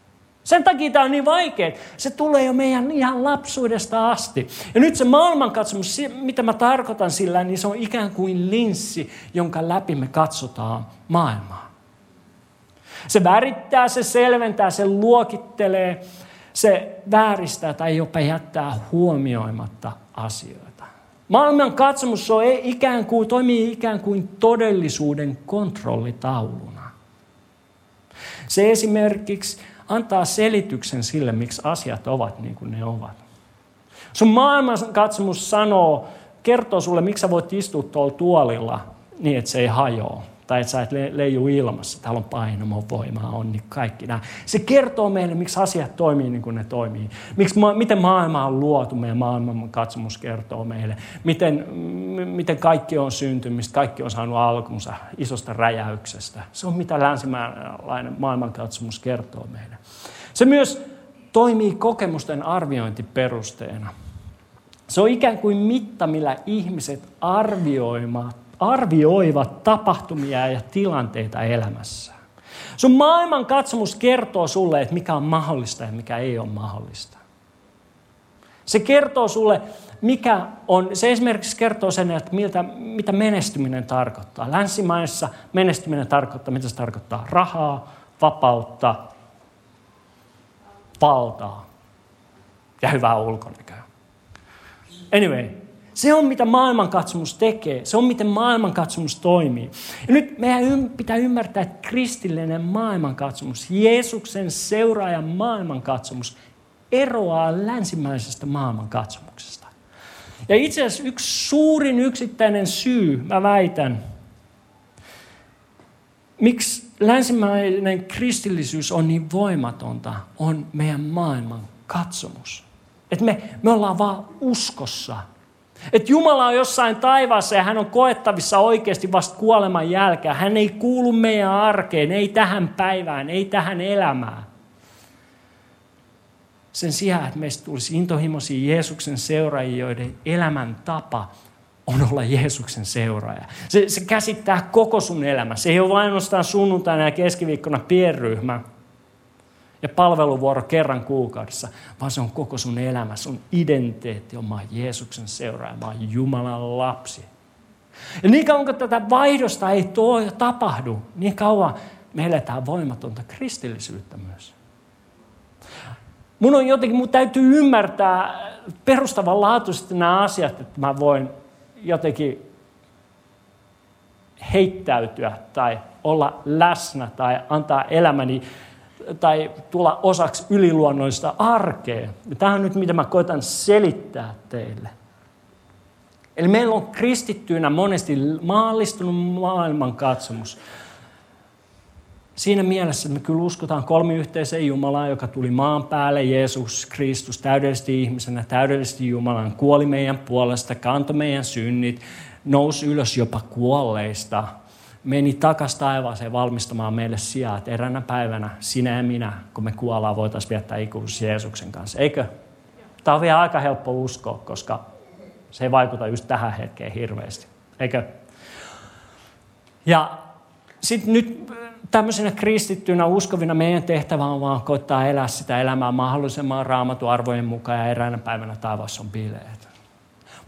Sen takia tämä on niin vaikea. Se tulee jo meidän ihan lapsuudesta asti. Ja nyt se maailmankatsomus, mitä mä tarkoitan sillä, niin se on ikään kuin linssi, jonka läpi me katsotaan maailmaa. Se värittää, se selventää, se luokittelee, se vääristää tai jopa jättää huomioimatta asioita. Maailman katsomus on ikään kuin, toimii ikään kuin todellisuuden kontrollitauluna. Se esimerkiksi antaa selityksen sille, miksi asiat ovat niin kuin ne ovat. Sun maailmankatsomus sanoo, kertoo sulle, miksi sä voit istua tuolla tuolilla niin, että se ei hajoa tai että sä et leiju ilmassa, täällä on painamo, voimaa, onni, niin kaikki nämä. Se kertoo meille, miksi asiat toimii niin kuin ne toimii. Miksi, miten maailma on luotu, meidän maailman katsomus kertoo meille. Miten, miten kaikki on syntynyt, mistä kaikki on saanut alkunsa isosta räjäyksestä. Se on mitä länsimaalainen maailmankatsomus kertoo meille. Se myös toimii kokemusten arviointiperusteena. Se on ikään kuin mitta, millä ihmiset arvioivat arvioivat tapahtumia ja tilanteita elämässä. Sun maailman katsomus kertoo sulle, että mikä on mahdollista ja mikä ei ole mahdollista. Se kertoo sulle, mikä on, se esimerkiksi kertoo sen, että miltä, mitä menestyminen tarkoittaa. Länsimaissa menestyminen tarkoittaa, mitä se tarkoittaa? Rahaa, vapautta, valtaa ja hyvää ulkonäköä. Anyway, se on mitä maailmankatsomus tekee. Se on miten maailmankatsomus toimii. Ja nyt meidän pitää ymmärtää, että kristillinen maailmankatsomus, Jeesuksen seuraajan maailmankatsomus, eroaa länsimäisestä maailmankatsomuksesta. Ja itse asiassa yksi suurin yksittäinen syy, mä väitän, miksi länsimäinen kristillisyys on niin voimatonta, on meidän maailman katsomus. Että me, me ollaan vaan uskossa että Jumala on jossain taivaassa ja hän on koettavissa oikeasti vasta kuoleman jälkeen. Hän ei kuulu meidän arkeen, ei tähän päivään, ei tähän elämään. Sen sijaan, että meistä tulisi intohimoisia Jeesuksen seuraajia, joiden elämän tapa on olla Jeesuksen seuraaja. Se, se käsittää koko sun elämä. Se ei ole vain ainoastaan sunnuntaina ja keskiviikkona pienryhmä, ja palveluvuoro kerran kuukaudessa, vaan se on koko sun elämä, sun identiteetti on Jeesuksen seuraaja, mä Jumalan lapsi. Ja niin kauan kun tätä vaihdosta ei tuo tapahdu, niin kauan me eletään voimatonta kristillisyyttä myös. Mun on jotenkin, mun täytyy ymmärtää perustavanlaatuisesti nämä asiat, että mä voin jotenkin heittäytyä tai olla läsnä tai antaa elämäni tai tulla osaksi yliluonnollista arkea. Ja tämä on nyt, mitä mä koitan selittää teille. Eli meillä on kristittyinä monesti maallistunut maailmankatsomus. Siinä mielessä me kyllä uskotaan kolmiyhteiseen Jumalaan, joka tuli maan päälle, Jeesus Kristus, täydellisesti ihmisenä, täydellisesti Jumalan, kuoli meidän puolesta, kantoi meidän synnit, nousi ylös jopa kuolleista – meni takas taivaaseen valmistamaan meille sijaa, että eräänä päivänä sinä ja minä, kun me kuollaan, voitaisiin viettää ikuisuus Jeesuksen kanssa. Eikö? Tämä on vielä aika helppo uskoa, koska se ei vaikuta just tähän hetkeen hirveästi. Eikö? Ja sitten nyt tämmöisenä kristittynä uskovina meidän tehtävä on vaan koittaa elää sitä elämää mahdollisimman raamatun mukaan ja eräänä päivänä taivaassa on bileet.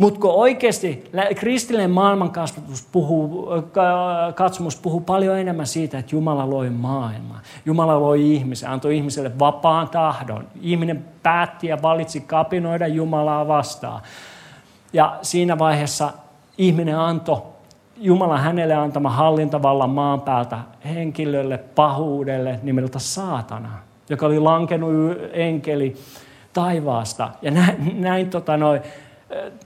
Mutta kun oikeasti kristillinen maailmankasvatus puhuu, katsomus puhuu paljon enemmän siitä, että Jumala loi maailmaa. Jumala loi ihmisen, antoi ihmiselle vapaan tahdon. Ihminen päätti ja valitsi kapinoida Jumalaa vastaan. Ja siinä vaiheessa ihminen antoi Jumala hänelle antama hallintavallan maan päältä henkilölle, pahuudelle nimeltä saatana, joka oli lankenut enkeli taivaasta. Ja näin, [LAUGHS] näin tota noin,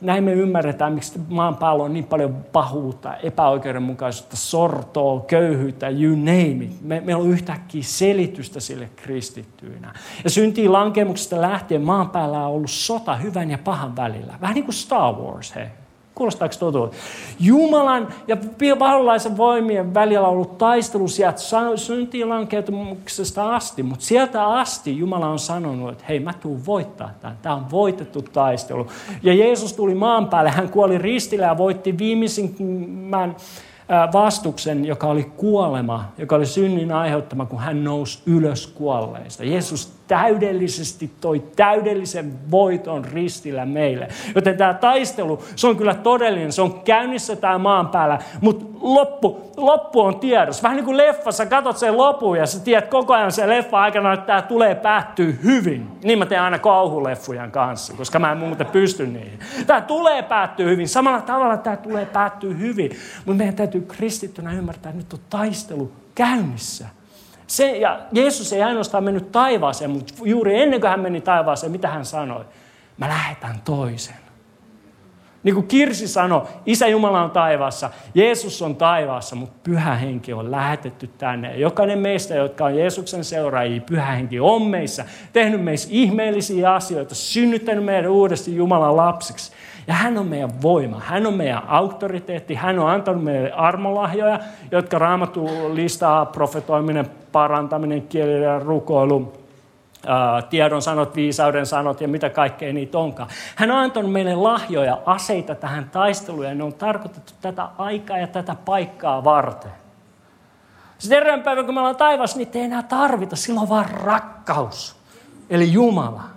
näin me ymmärretään, miksi maan päällä on niin paljon pahuutta, epäoikeudenmukaisuutta, sortoa, köyhyyttä, you name it. Me, meillä on yhtäkkiä selitystä sille kristittyinä. Ja syntiin lankemuksesta lähtien maan päällä on ollut sota hyvän ja pahan välillä. Vähän niin kuin Star Wars, hei. Kuulostaako tutulta? Jumalan ja paholaisen voimien välillä on ollut taistelu sieltä syntiin lankeutumuksesta asti, mutta sieltä asti Jumala on sanonut, että hei, mä tuun voittaa tämän. Tämä on voitettu taistelu. Ja Jeesus tuli maan päälle, hän kuoli ristillä ja voitti viimeisimmän vastuksen, joka oli kuolema, joka oli synnin aiheuttama, kun hän nousi ylös kuolleista. Jeesus täydellisesti toi täydellisen voiton ristillä meille. Joten tämä taistelu, se on kyllä todellinen, se on käynnissä tämä maan päällä, mutta loppu, loppu on tiedossa. Vähän niin kuin leffassa, katsot sen lopun ja sä tiedät koko ajan sen leffa aikana, että tämä tulee päättyy hyvin. Niin mä teen aina kauhuleffujen kanssa, koska mä en muuten pysty niihin. Tämä tulee päättyä hyvin. Samalla tavalla tämä tulee päättyä hyvin. Mutta meidän täytyy kristittynä ymmärtää, että nyt on taistelu käynnissä. Se, ja Jeesus ei ainoastaan mennyt taivaaseen, mutta juuri ennen kuin hän meni taivaaseen, mitä hän sanoi? Mä lähetän toisen. Niin kuin Kirsi sanoi, Isä Jumala on taivaassa, Jeesus on taivaassa, mutta Pyhä Henki on lähetetty tänne. Jokainen meistä, jotka on Jeesuksen seuraajia, Pyhä Henki on meissä, tehnyt meissä ihmeellisiä asioita, synnyttänyt meidän uudesti Jumalan lapsiksi. Ja hän on meidän voima, hän on meidän auktoriteetti, hän on antanut meille armolahjoja, jotka raamattu listaa profetoiminen, parantaminen, kielinen rukoilu, tiedon sanot, viisauden sanot ja mitä kaikkea niitä onkaan. Hän on antanut meille lahjoja, aseita tähän taisteluun ja ne on tarkoitettu tätä aikaa ja tätä paikkaa varten. Sitten erään päivän, kun me ollaan taivas, niitä ei enää tarvita, silloin on vaan rakkaus, eli Jumala.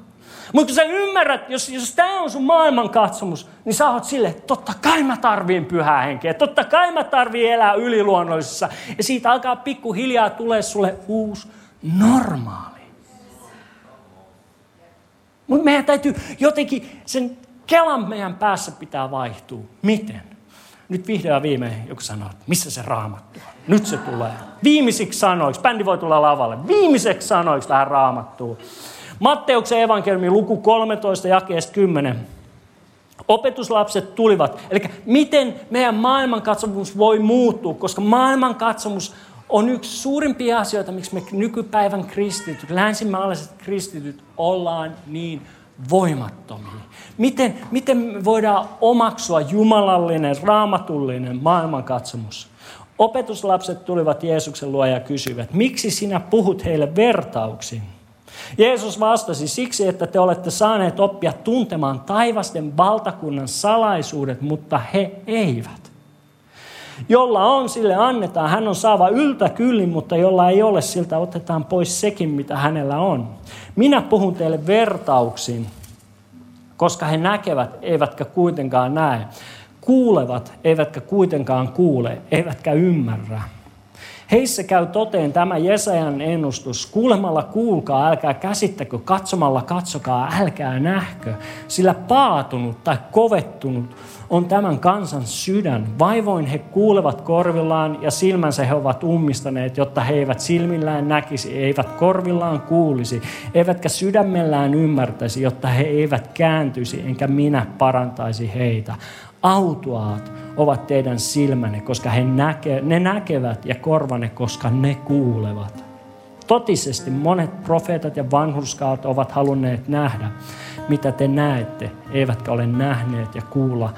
Mutta kun sä ymmärrät, jos, jos tämä on sun maailmankatsomus, niin sä oot silleen, että totta kai mä tarviin pyhää henkeä, totta kai mä tarviin elää yliluonnollisessa. Ja siitä alkaa pikkuhiljaa tulee sulle uusi normaali. Mutta meidän täytyy jotenkin, sen kelan meidän päässä pitää vaihtua. Miten? Nyt vihdoin ja viimein joku sanoo, että missä se raamattu on. Nyt se tulee. Viimeisiksi sanoiksi, bändi voi tulla lavalle, viimeiseksi sanoiksi vähän raamattua. Matteuksen evankeliumi luku 13 jakeesta 10. Opetuslapset tulivat. Eli miten meidän maailmankatsomus voi muuttua, koska maailmankatsomus on yksi suurimpia asioita, miksi me nykypäivän kristityt, länsimaalaiset kristityt, ollaan niin voimattomia. Miten, miten me voidaan omaksua jumalallinen, raamatullinen maailmankatsomus? Opetuslapset tulivat Jeesuksen luo ja kysyivät, miksi sinä puhut heille vertauksin? Jeesus vastasi siksi, että te olette saaneet oppia tuntemaan taivasten valtakunnan salaisuudet, mutta he eivät. Jolla on, sille annetaan. Hän on saava yltä kyllin, mutta jolla ei ole, siltä otetaan pois sekin, mitä hänellä on. Minä puhun teille vertauksin, koska he näkevät, eivätkä kuitenkaan näe. Kuulevat, eivätkä kuitenkaan kuule, eivätkä ymmärrä. Heissä käy toteen tämä Jesajan ennustus. Kuulemalla kuulkaa, älkää käsittäkö, katsomalla katsokaa, älkää nähkö. Sillä paatunut tai kovettunut on tämän kansan sydän. Vaivoin he kuulevat korvillaan ja silmänsä he ovat ummistaneet, jotta he eivät silmillään näkisi, eivät korvillaan kuulisi, eivätkä sydämellään ymmärtäisi, jotta he eivät kääntyisi, enkä minä parantaisi heitä. Autuaat ovat teidän silmänne, koska he näke, ne näkevät ja korvanne, koska ne kuulevat. Totisesti monet profeetat ja vanhurskaat ovat halunneet nähdä, mitä te näette, eivätkä ole nähneet ja kuulla,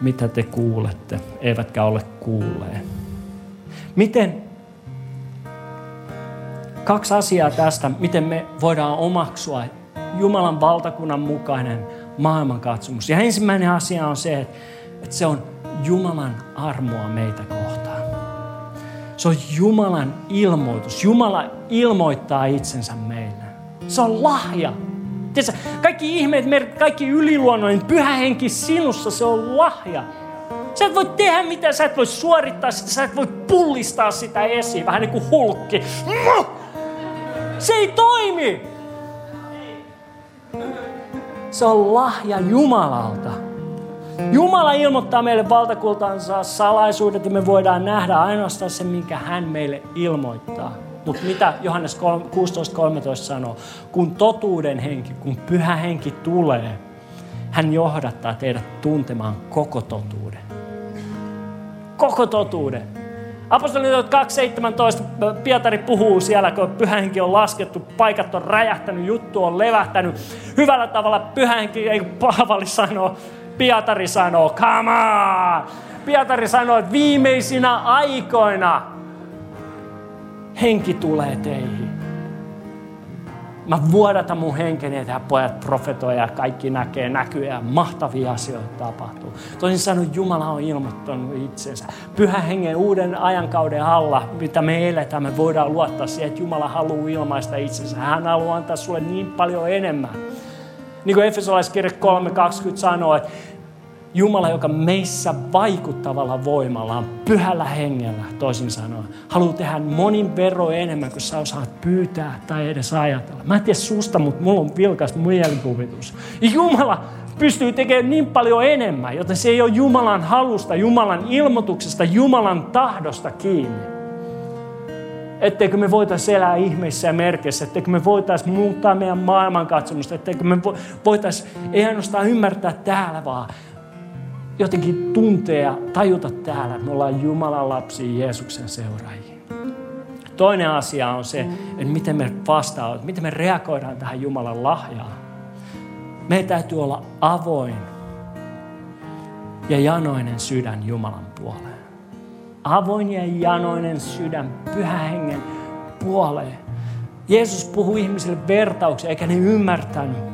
mitä te kuulette, eivätkä ole kuulleet. Miten, kaksi asiaa tästä, miten me voidaan omaksua Jumalan valtakunnan mukainen maailmankatsomus. Ja ensimmäinen asia on se, että se on Jumalan armoa meitä kohtaan. Se on Jumalan ilmoitus. Jumala ilmoittaa itsensä meille. Se on lahja. Tiedätkö, kaikki ihmeet, kaikki yliluonnollinen, pyhä henki sinussa, se on lahja. Sä et voi tehdä mitään, sä et voi suorittaa sitä, sä et voi pullistaa sitä esiin, vähän niin kuin hulkki. Se ei toimi. Se on lahja Jumalalta. Jumala ilmoittaa meille valtakultansa salaisuudet ja me voidaan nähdä ainoastaan se, minkä hän meille ilmoittaa. Mutta mitä Johannes 16.13 sanoo? Kun totuuden henki, kun pyhä henki tulee, hän johdattaa teidät tuntemaan koko totuuden. Koko totuuden. Apostoliitot 2.17 Pietari puhuu siellä, kun pyhähenki on laskettu, paikat on räjähtänyt, juttu on levähtänyt. Hyvällä tavalla pyhähenki, ei Paavali sanoo, Pietari sanoo, come on! Pietari sanoo, että viimeisinä aikoina henki tulee teihin. Mä vuodatan mun henkeni, että pojat profetoja ja kaikki näkee näkyä ja mahtavia asioita tapahtuu. Toisin sanoen Jumala on ilmoittanut itsensä. Pyhä hengen uuden ajankauden alla, mitä me eletään, me voidaan luottaa siihen, että Jumala haluaa ilmaista itsensä. Hän haluaa antaa sulle niin paljon enemmän. Niin kuin Efesolaiskirja 3.20 sanoo, että Jumala, joka meissä vaikuttavalla voimalla, pyhällä hengellä, toisin sanoen, haluaa tehdä monin vero enemmän kuin sä osaat pyytää tai edes ajatella. Mä en tiedä susta, mutta mulla on vilkas mielikuvitus. Jumala pystyy tekemään niin paljon enemmän, joten se ei ole Jumalan halusta, Jumalan ilmoituksesta, Jumalan tahdosta kiinni. etteikö me voitaisiin elää ihmeissä ja merkeissä, etteikö me voitaisiin muuttaa meidän maailmankatsomusta, etteikö me voitaisiin ei ainoastaan ymmärtää täällä, vaan jotenkin tuntea tajuta täällä, että me ollaan Jumalan lapsia Jeesuksen seuraajia. Toinen asia on se, että miten me vastaamme, miten me reagoidaan tähän Jumalan lahjaan. Meidän täytyy olla avoin ja janoinen sydän Jumalan puoleen. Avoin ja janoinen sydän pyhän hengen puoleen. Jeesus puhui ihmisille vertauksia, eikä ne ymmärtänyt.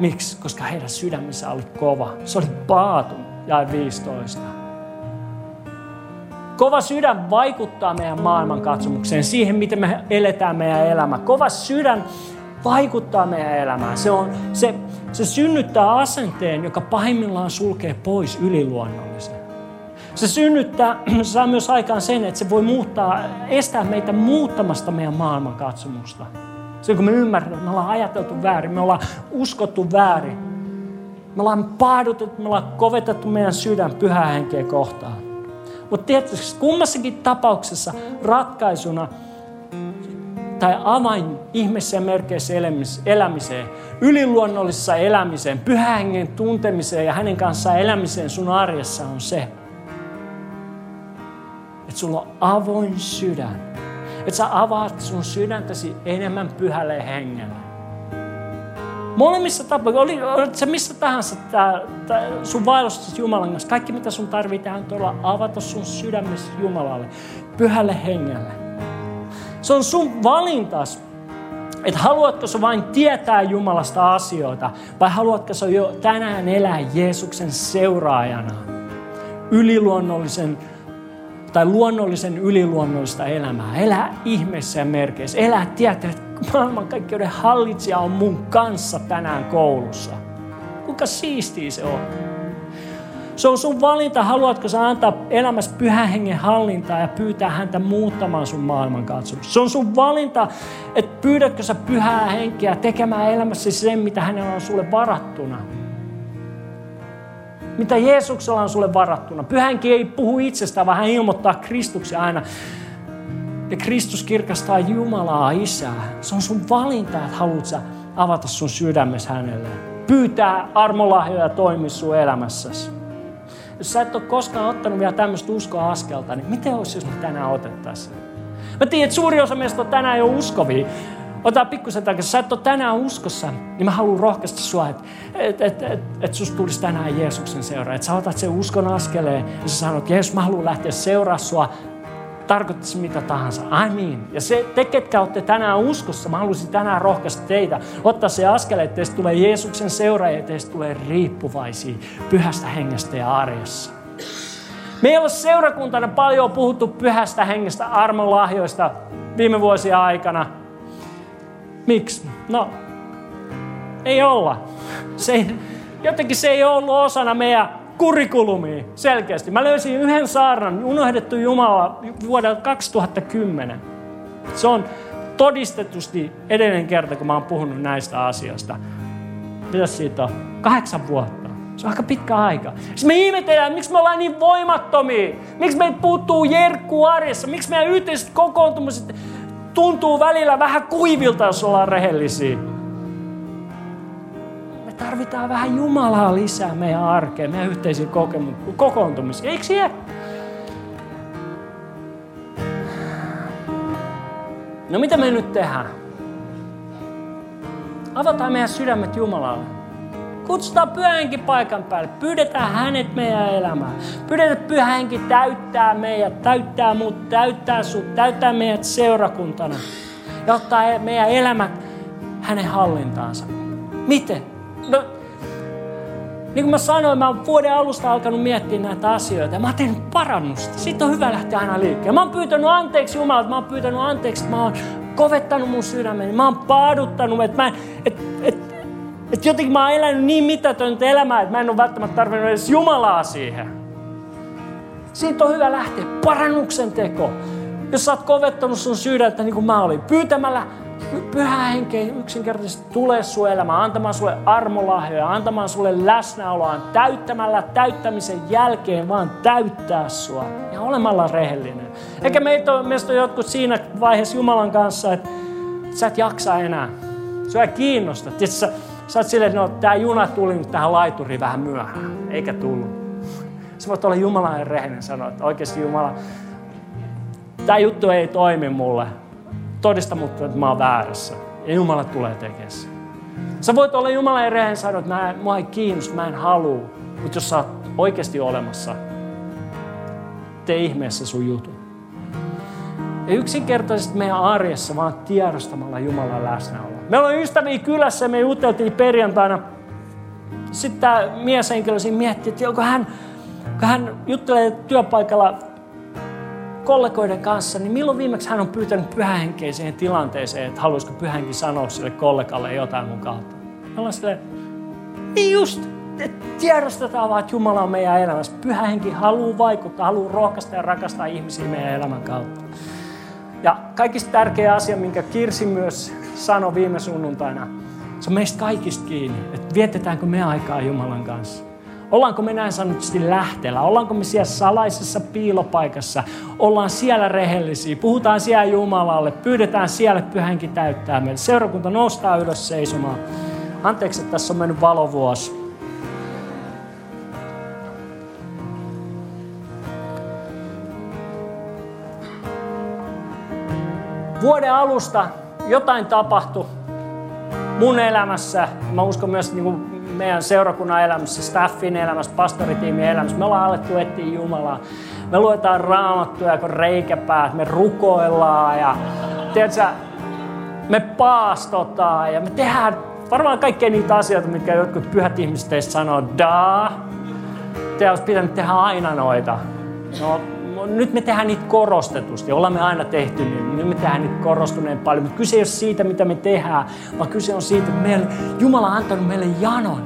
Miksi? Koska heidän sydämensä oli kova. Se oli paatu, ja 15. Kova sydän vaikuttaa meidän maailmankatsomukseen, siihen miten me eletään meidän elämä. Kova sydän vaikuttaa meidän elämään. Se, on, se, se synnyttää asenteen, joka pahimmillaan sulkee pois yliluonnollisen. Se synnyttää, [CLEARS THROAT] saa myös aikaan sen, että se voi muuttaa, estää meitä muuttamasta meidän maailmankatsomusta. Se kun me ymmärrämme, me ollaan ajateltu väärin, me ollaan uskottu väärin. Me ollaan paadutettu, me ollaan kovetettu meidän sydän pyhää henkeä kohtaan. Mutta tietysti kummassakin tapauksessa ratkaisuna tai avain ja merkeissä elämiseen, yliluonnollisessa elämiseen, pyhän hengen tuntemiseen ja hänen kanssaan elämiseen sun arjessa on se, että sulla on avoin sydän. Että sä avaat sun sydäntäsi enemmän pyhälle hengelle. Molemmissa tapauksissa, oli, oli se missä tahansa tää, tää, sun vaelluksessa Jumalan kanssa, kaikki mitä sun tarvitsee on tuolla avata sun sydämessä Jumalalle, pyhälle hengelle. Se on sun valintas, että haluatko sä vain tietää Jumalasta asioita vai haluatko sä jo tänään elää Jeesuksen seuraajana, yliluonnollisen tai luonnollisen yliluonnollista elämää. Elää ihmeessä ja merkeissä. Elää tietää, että maailmankaikkeuden hallitsija on mun kanssa tänään koulussa. Kuinka siistiä se on. Se on sun valinta, haluatko sä antaa elämässä pyhän hengen hallintaa ja pyytää häntä muuttamaan sun maailmankatsomusta. Se on sun valinta, että pyydätkö sä pyhää henkeä tekemään elämässä sen, mitä hänellä on sulle varattuna mitä Jeesuksella on sulle varattuna. Pyhänkin ei puhu itsestään, vaan hän ilmoittaa Kristuksen aina. Ja Kristus kirkastaa Jumalaa Isää. Se on sun valinta, että haluat sä avata sun sydämessä hänelle. Pyytää armolahjoja toimia sun elämässäsi. Jos sä et ole koskaan ottanut vielä tämmöistä uskoa askelta, niin miten olisi, jos me tänään otettaisiin? Mä tiedän, että suuri osa meistä on tänään jo uskovia, Ota pikkusen takaisin. Sä et ole tänään uskossa, niin mä haluan rohkaista sua, että et, et, et, et susta tulisi tänään Jeesuksen seuraa. Että sä otat sen uskon askeleen ja sä sanot, Jeesus, mä haluan lähteä seuraa sua tarkoittaisi mitä tahansa. I mean. Ja se, te, ketkä olette tänään uskossa, mä haluaisin tänään rohkaista teitä. Ottaa se askel, että teistä tulee Jeesuksen seuraajia teistä tulee riippuvaisia pyhästä hengestä ja arjessa. Me ole seurakuntana paljon puhuttu pyhästä hengestä, armonlahjoista viime vuosien aikana. Miksi? No, ei olla. Se, jotenkin se ei ollut osana meidän kurikulumia selkeästi. Mä löysin yhden saarnan, unohdettu Jumala, vuodelta 2010. Se on todistetusti edellinen kerta, kun mä oon puhunut näistä asioista. Mitäs siitä on? Kahdeksan vuotta. Se on aika pitkä aika. Sitten me ihmetellään, miksi me ollaan niin voimattomia. Miksi meitä puuttuu jerkku arjessa. Miksi meidän yhteiset kokoontumiset tuntuu välillä vähän kuivilta, jos ollaan rehellisiä. Me tarvitaan vähän Jumalaa lisää meidän arkeen, meidän yhteisiin kokoontumisiin. Eikö siellä? No mitä me nyt tehdään? Avataan meidän sydämet Jumalalle. Kutsutaan pyhänkin paikan päälle. Pyydetään hänet meidän elämään. Pyydetään, että pyhänkin täyttää meidät, täyttää muut, täyttää sut, täyttää meidät seurakuntana. Ja ottaa meidän elämät hänen hallintaansa. Miten? No, niin kuin mä sanoin, mä oon vuoden alusta alkanut miettiä näitä asioita mä oon tehnyt parannusta. Sitten on hyvä lähteä aina liikkeelle. Mä oon pyytänyt anteeksi Jumalalta, mä oon pyytänyt anteeksi, mä oon kovettanut mun sydämeni. Mä oon paaduttanut, että mä, et, et, että jotenkin mä oon elänyt niin mitätöntä elämää, että mä en ole välttämättä tarvinnut edes Jumalaa siihen. Siitä on hyvä lähteä parannuksen teko. Jos sä oot kovettanut sun sydäntä niin kuin mä olin, pyytämällä pyhä henke yksinkertaisesti tulee sun elämään, antamaan sulle armolahjoja, antamaan sulle läsnäoloa, täyttämällä täyttämisen jälkeen vaan täyttää sua ja olemalla rehellinen. Eikä meitä on, meistä on jotkut siinä vaiheessa Jumalan kanssa, että sä et jaksa enää. Sua ei kiinnosta. Tiedätkö, sä, oot silleen, että no, tämä juna tuli nyt tähän laituriin vähän myöhään, eikä tullut. Sä voit olla Jumalan rehellinen sanoa, että oikeasti Jumala, tämä juttu ei toimi mulle todista mutta, että mä oon väärässä. Ja Jumala tulee tekemään sen. Sä voit olla Jumalan ereen sanoa, että mä, mua ei kiinnosta, mä en halua. Mutta jos sä oot oikeasti olemassa, tee ihmeessä sun jutun. Ja yksinkertaisesti meidän arjessa vaan tiedostamalla Jumalan läsnäoloa. Meillä on ystäviä kylässä me juteltiin perjantaina. Sitten tämä mieshenkilö siinä mietti, että onko hän, kun hän juttelee työpaikalla kollegoiden kanssa, niin milloin viimeksi hän on pyytänyt pyhähenkeä siihen tilanteeseen, että haluaisiko pyhänkin sanoa sille kollegalle jotain mun kautta. Me ollaan silleen, niin just, tiedostetaan vaan, että Jumala on meidän elämässä. Pyhähenki haluaa vaikuttaa, haluaa rohkaista ja rakastaa ihmisiä meidän elämän kautta. Ja kaikista tärkeä asia, minkä Kirsi myös sanoi viime sunnuntaina, se on meistä kaikista kiinni, että vietetäänkö me aikaa Jumalan kanssa. Ollaanko me näin sanotusti lähteellä? Ollaanko me siellä salaisessa piilopaikassa? Ollaan siellä rehellisiä, puhutaan siellä Jumalalle, pyydetään siellä pyhänkin täyttää meille. Seurakunta nostaa ylös seisomaan. Anteeksi, että tässä on mennyt valovuosi. Vuoden alusta jotain tapahtui mun elämässä. Mä uskon myös niin kuin meidän seurakunnan elämässä, staffin elämässä, pastoritiimin elämässä. Me ollaan alettu etsiä Jumalaa. Me luetaan raamattuja kuin reikäpäät, me rukoillaan ja tiedätkö, me paastotaan ja me tehdään varmaan kaikkea niitä asioita, mitkä jotkut pyhät ihmiset teistä sanoo, daa. Te olisi pitänyt tehdä aina noita. No, nyt me tehdään niitä korostetusti. Ollaan me aina tehty, niin nyt me tehdään niitä korostuneen paljon. Mutta kyse ei ole siitä, mitä me tehdään, vaan kyse on siitä, että meille, Jumala on antanut meille janon.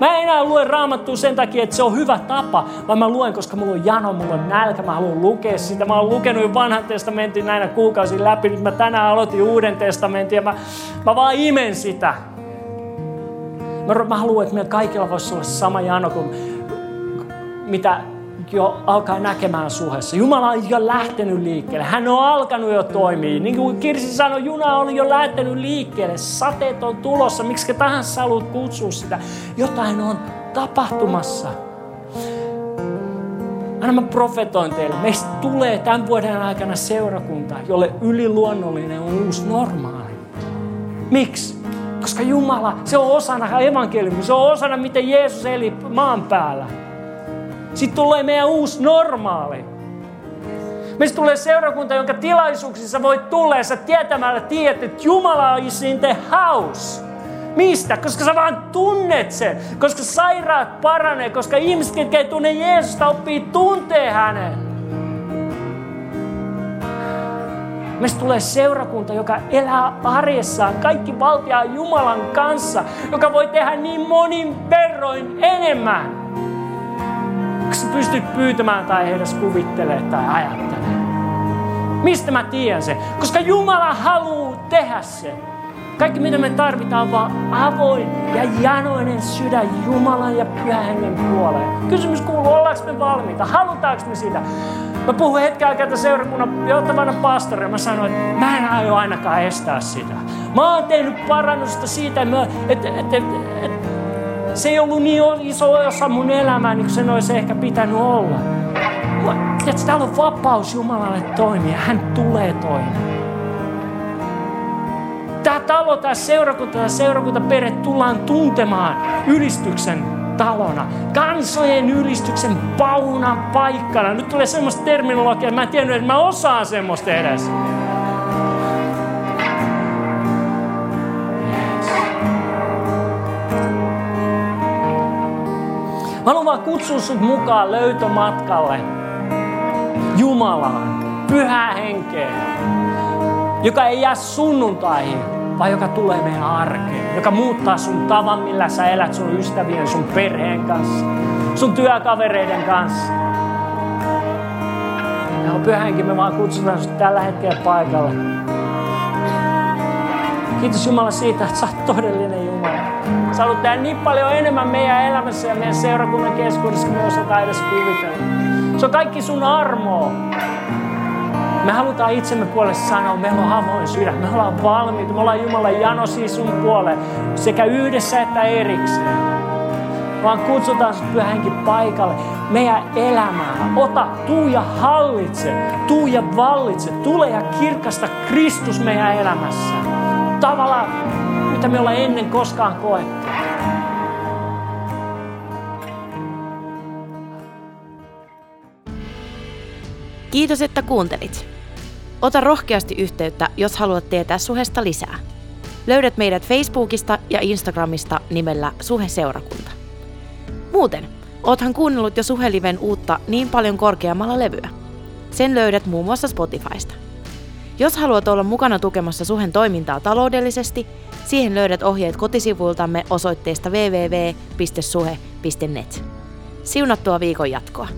Mä en enää lue raamattua sen takia, että se on hyvä tapa, vaan mä luen, koska mulla on jano, mulla on nälkä, mä haluan lukea sitä. Mä oon lukenut vanhan testamentin näinä kuukausina läpi, nyt mä tänään aloitin uuden testamentin ja mä, mä vaan imen sitä. Mä, mä haluan, että meillä kaikilla voisi olla sama jano kuin mitä jo alkaa näkemään suhessa. Jumala on jo lähtenyt liikkeelle. Hän on alkanut jo toimia. Niin kuin Kirsi sanoi, juna on jo lähtenyt liikkeelle. Sateet on tulossa. Miksi tahansa haluat kutsua sitä. Jotain on tapahtumassa. Anna mä profetoin teille. Meistä tulee tämän vuoden aikana seurakunta, jolle yliluonnollinen on uusi normaali. Miksi? Koska Jumala, se on osana evankeliumia, se on osana, miten Jeesus eli maan päällä. Sitten tulee meidän uusi normaali. Meistä tulee seurakunta, jonka tilaisuuksissa voit tulla ja sä tietämällä tiedät, että Jumala is in the house. Mistä? Koska sä vaan tunnet sen. Koska sairaat paranee. Koska ihmiset, ketkä ei tunne Jeesusta, oppii tuntee hänen. Meistä tulee seurakunta, joka elää arjessaan kaikki valtia Jumalan kanssa, joka voi tehdä niin monin verroin enemmän sä pystyt pyytämään tai edes kuvittelee tai ajattelee? Mistä mä tiedän sen? Koska Jumala haluaa tehdä sen. Kaikki mitä me tarvitaan on vaan avoin ja janoinen sydän Jumalan ja pyhän puoleen. Kysymys kuuluu, ollaanko me valmiita? Halutaanko me sitä? Mä puhuin hetken aikaa seurakunnan johtavana pastorina. Mä sanoin, että mä en aio ainakaan estää sitä. Mä oon tehnyt parannusta siitä, että, että, että, että se ei ollut niin iso osa mun elämää, niin kuin sen olisi ehkä pitänyt olla. Tiedätkö, täällä on vapaus Jumalalle toimia. Hän tulee toimia. Tämä talo, tämä seurakunta, tämä seurakuntaperhe tullaan tuntemaan ylistyksen talona. Kansojen ylistyksen paunan paikkana. Nyt tulee semmoista terminologiaa, että mä en tiennyt, että mä osaan semmoista edes. Mä haluan vaan kutsua sut mukaan löytömatkalle Jumalaan, pyhää henkeen, joka ei jää sunnuntaihin, vaan joka tulee meidän arkeen, joka muuttaa sun tavan, millä sä elät sun ystävien, sun perheen kanssa, sun työkavereiden kanssa. Ja pyhänkin me vaan kutsutaan sut tällä hetkellä paikalle. Kiitos Jumala siitä, että sä oot todellinen. Sä haluat tehdä niin paljon enemmän meidän elämässä ja meidän seurakunnan keskuudessa, kun me osataan edes kuvitella. Se on kaikki sun armoa. Me halutaan itsemme puolesta sanoa, meillä on avoin sydän, me ollaan valmiita, me ollaan Jumala janosi sun puoleen, sekä yhdessä että erikseen. Vaan kutsutaan sut pyhänkin paikalle, meidän elämää. Ota, tuu ja hallitse, tuu ja vallitse, tule ja kirkasta Kristus meidän elämässä. Tavalla, mitä me ollaan ennen koskaan koettu. Kiitos, että kuuntelit. Ota rohkeasti yhteyttä, jos haluat tietää suhesta lisää. Löydät meidät Facebookista ja Instagramista nimellä Suhe-seurakunta. Muuten, oothan kuunnellut jo Suheliven uutta niin paljon korkeammalla levyä. Sen löydät muun muassa Spotifysta. Jos haluat olla mukana tukemassa Suhen toimintaa taloudellisesti, siihen löydät ohjeet kotisivuiltamme osoitteesta www.suhe.net. Siunattua viikon jatkoa!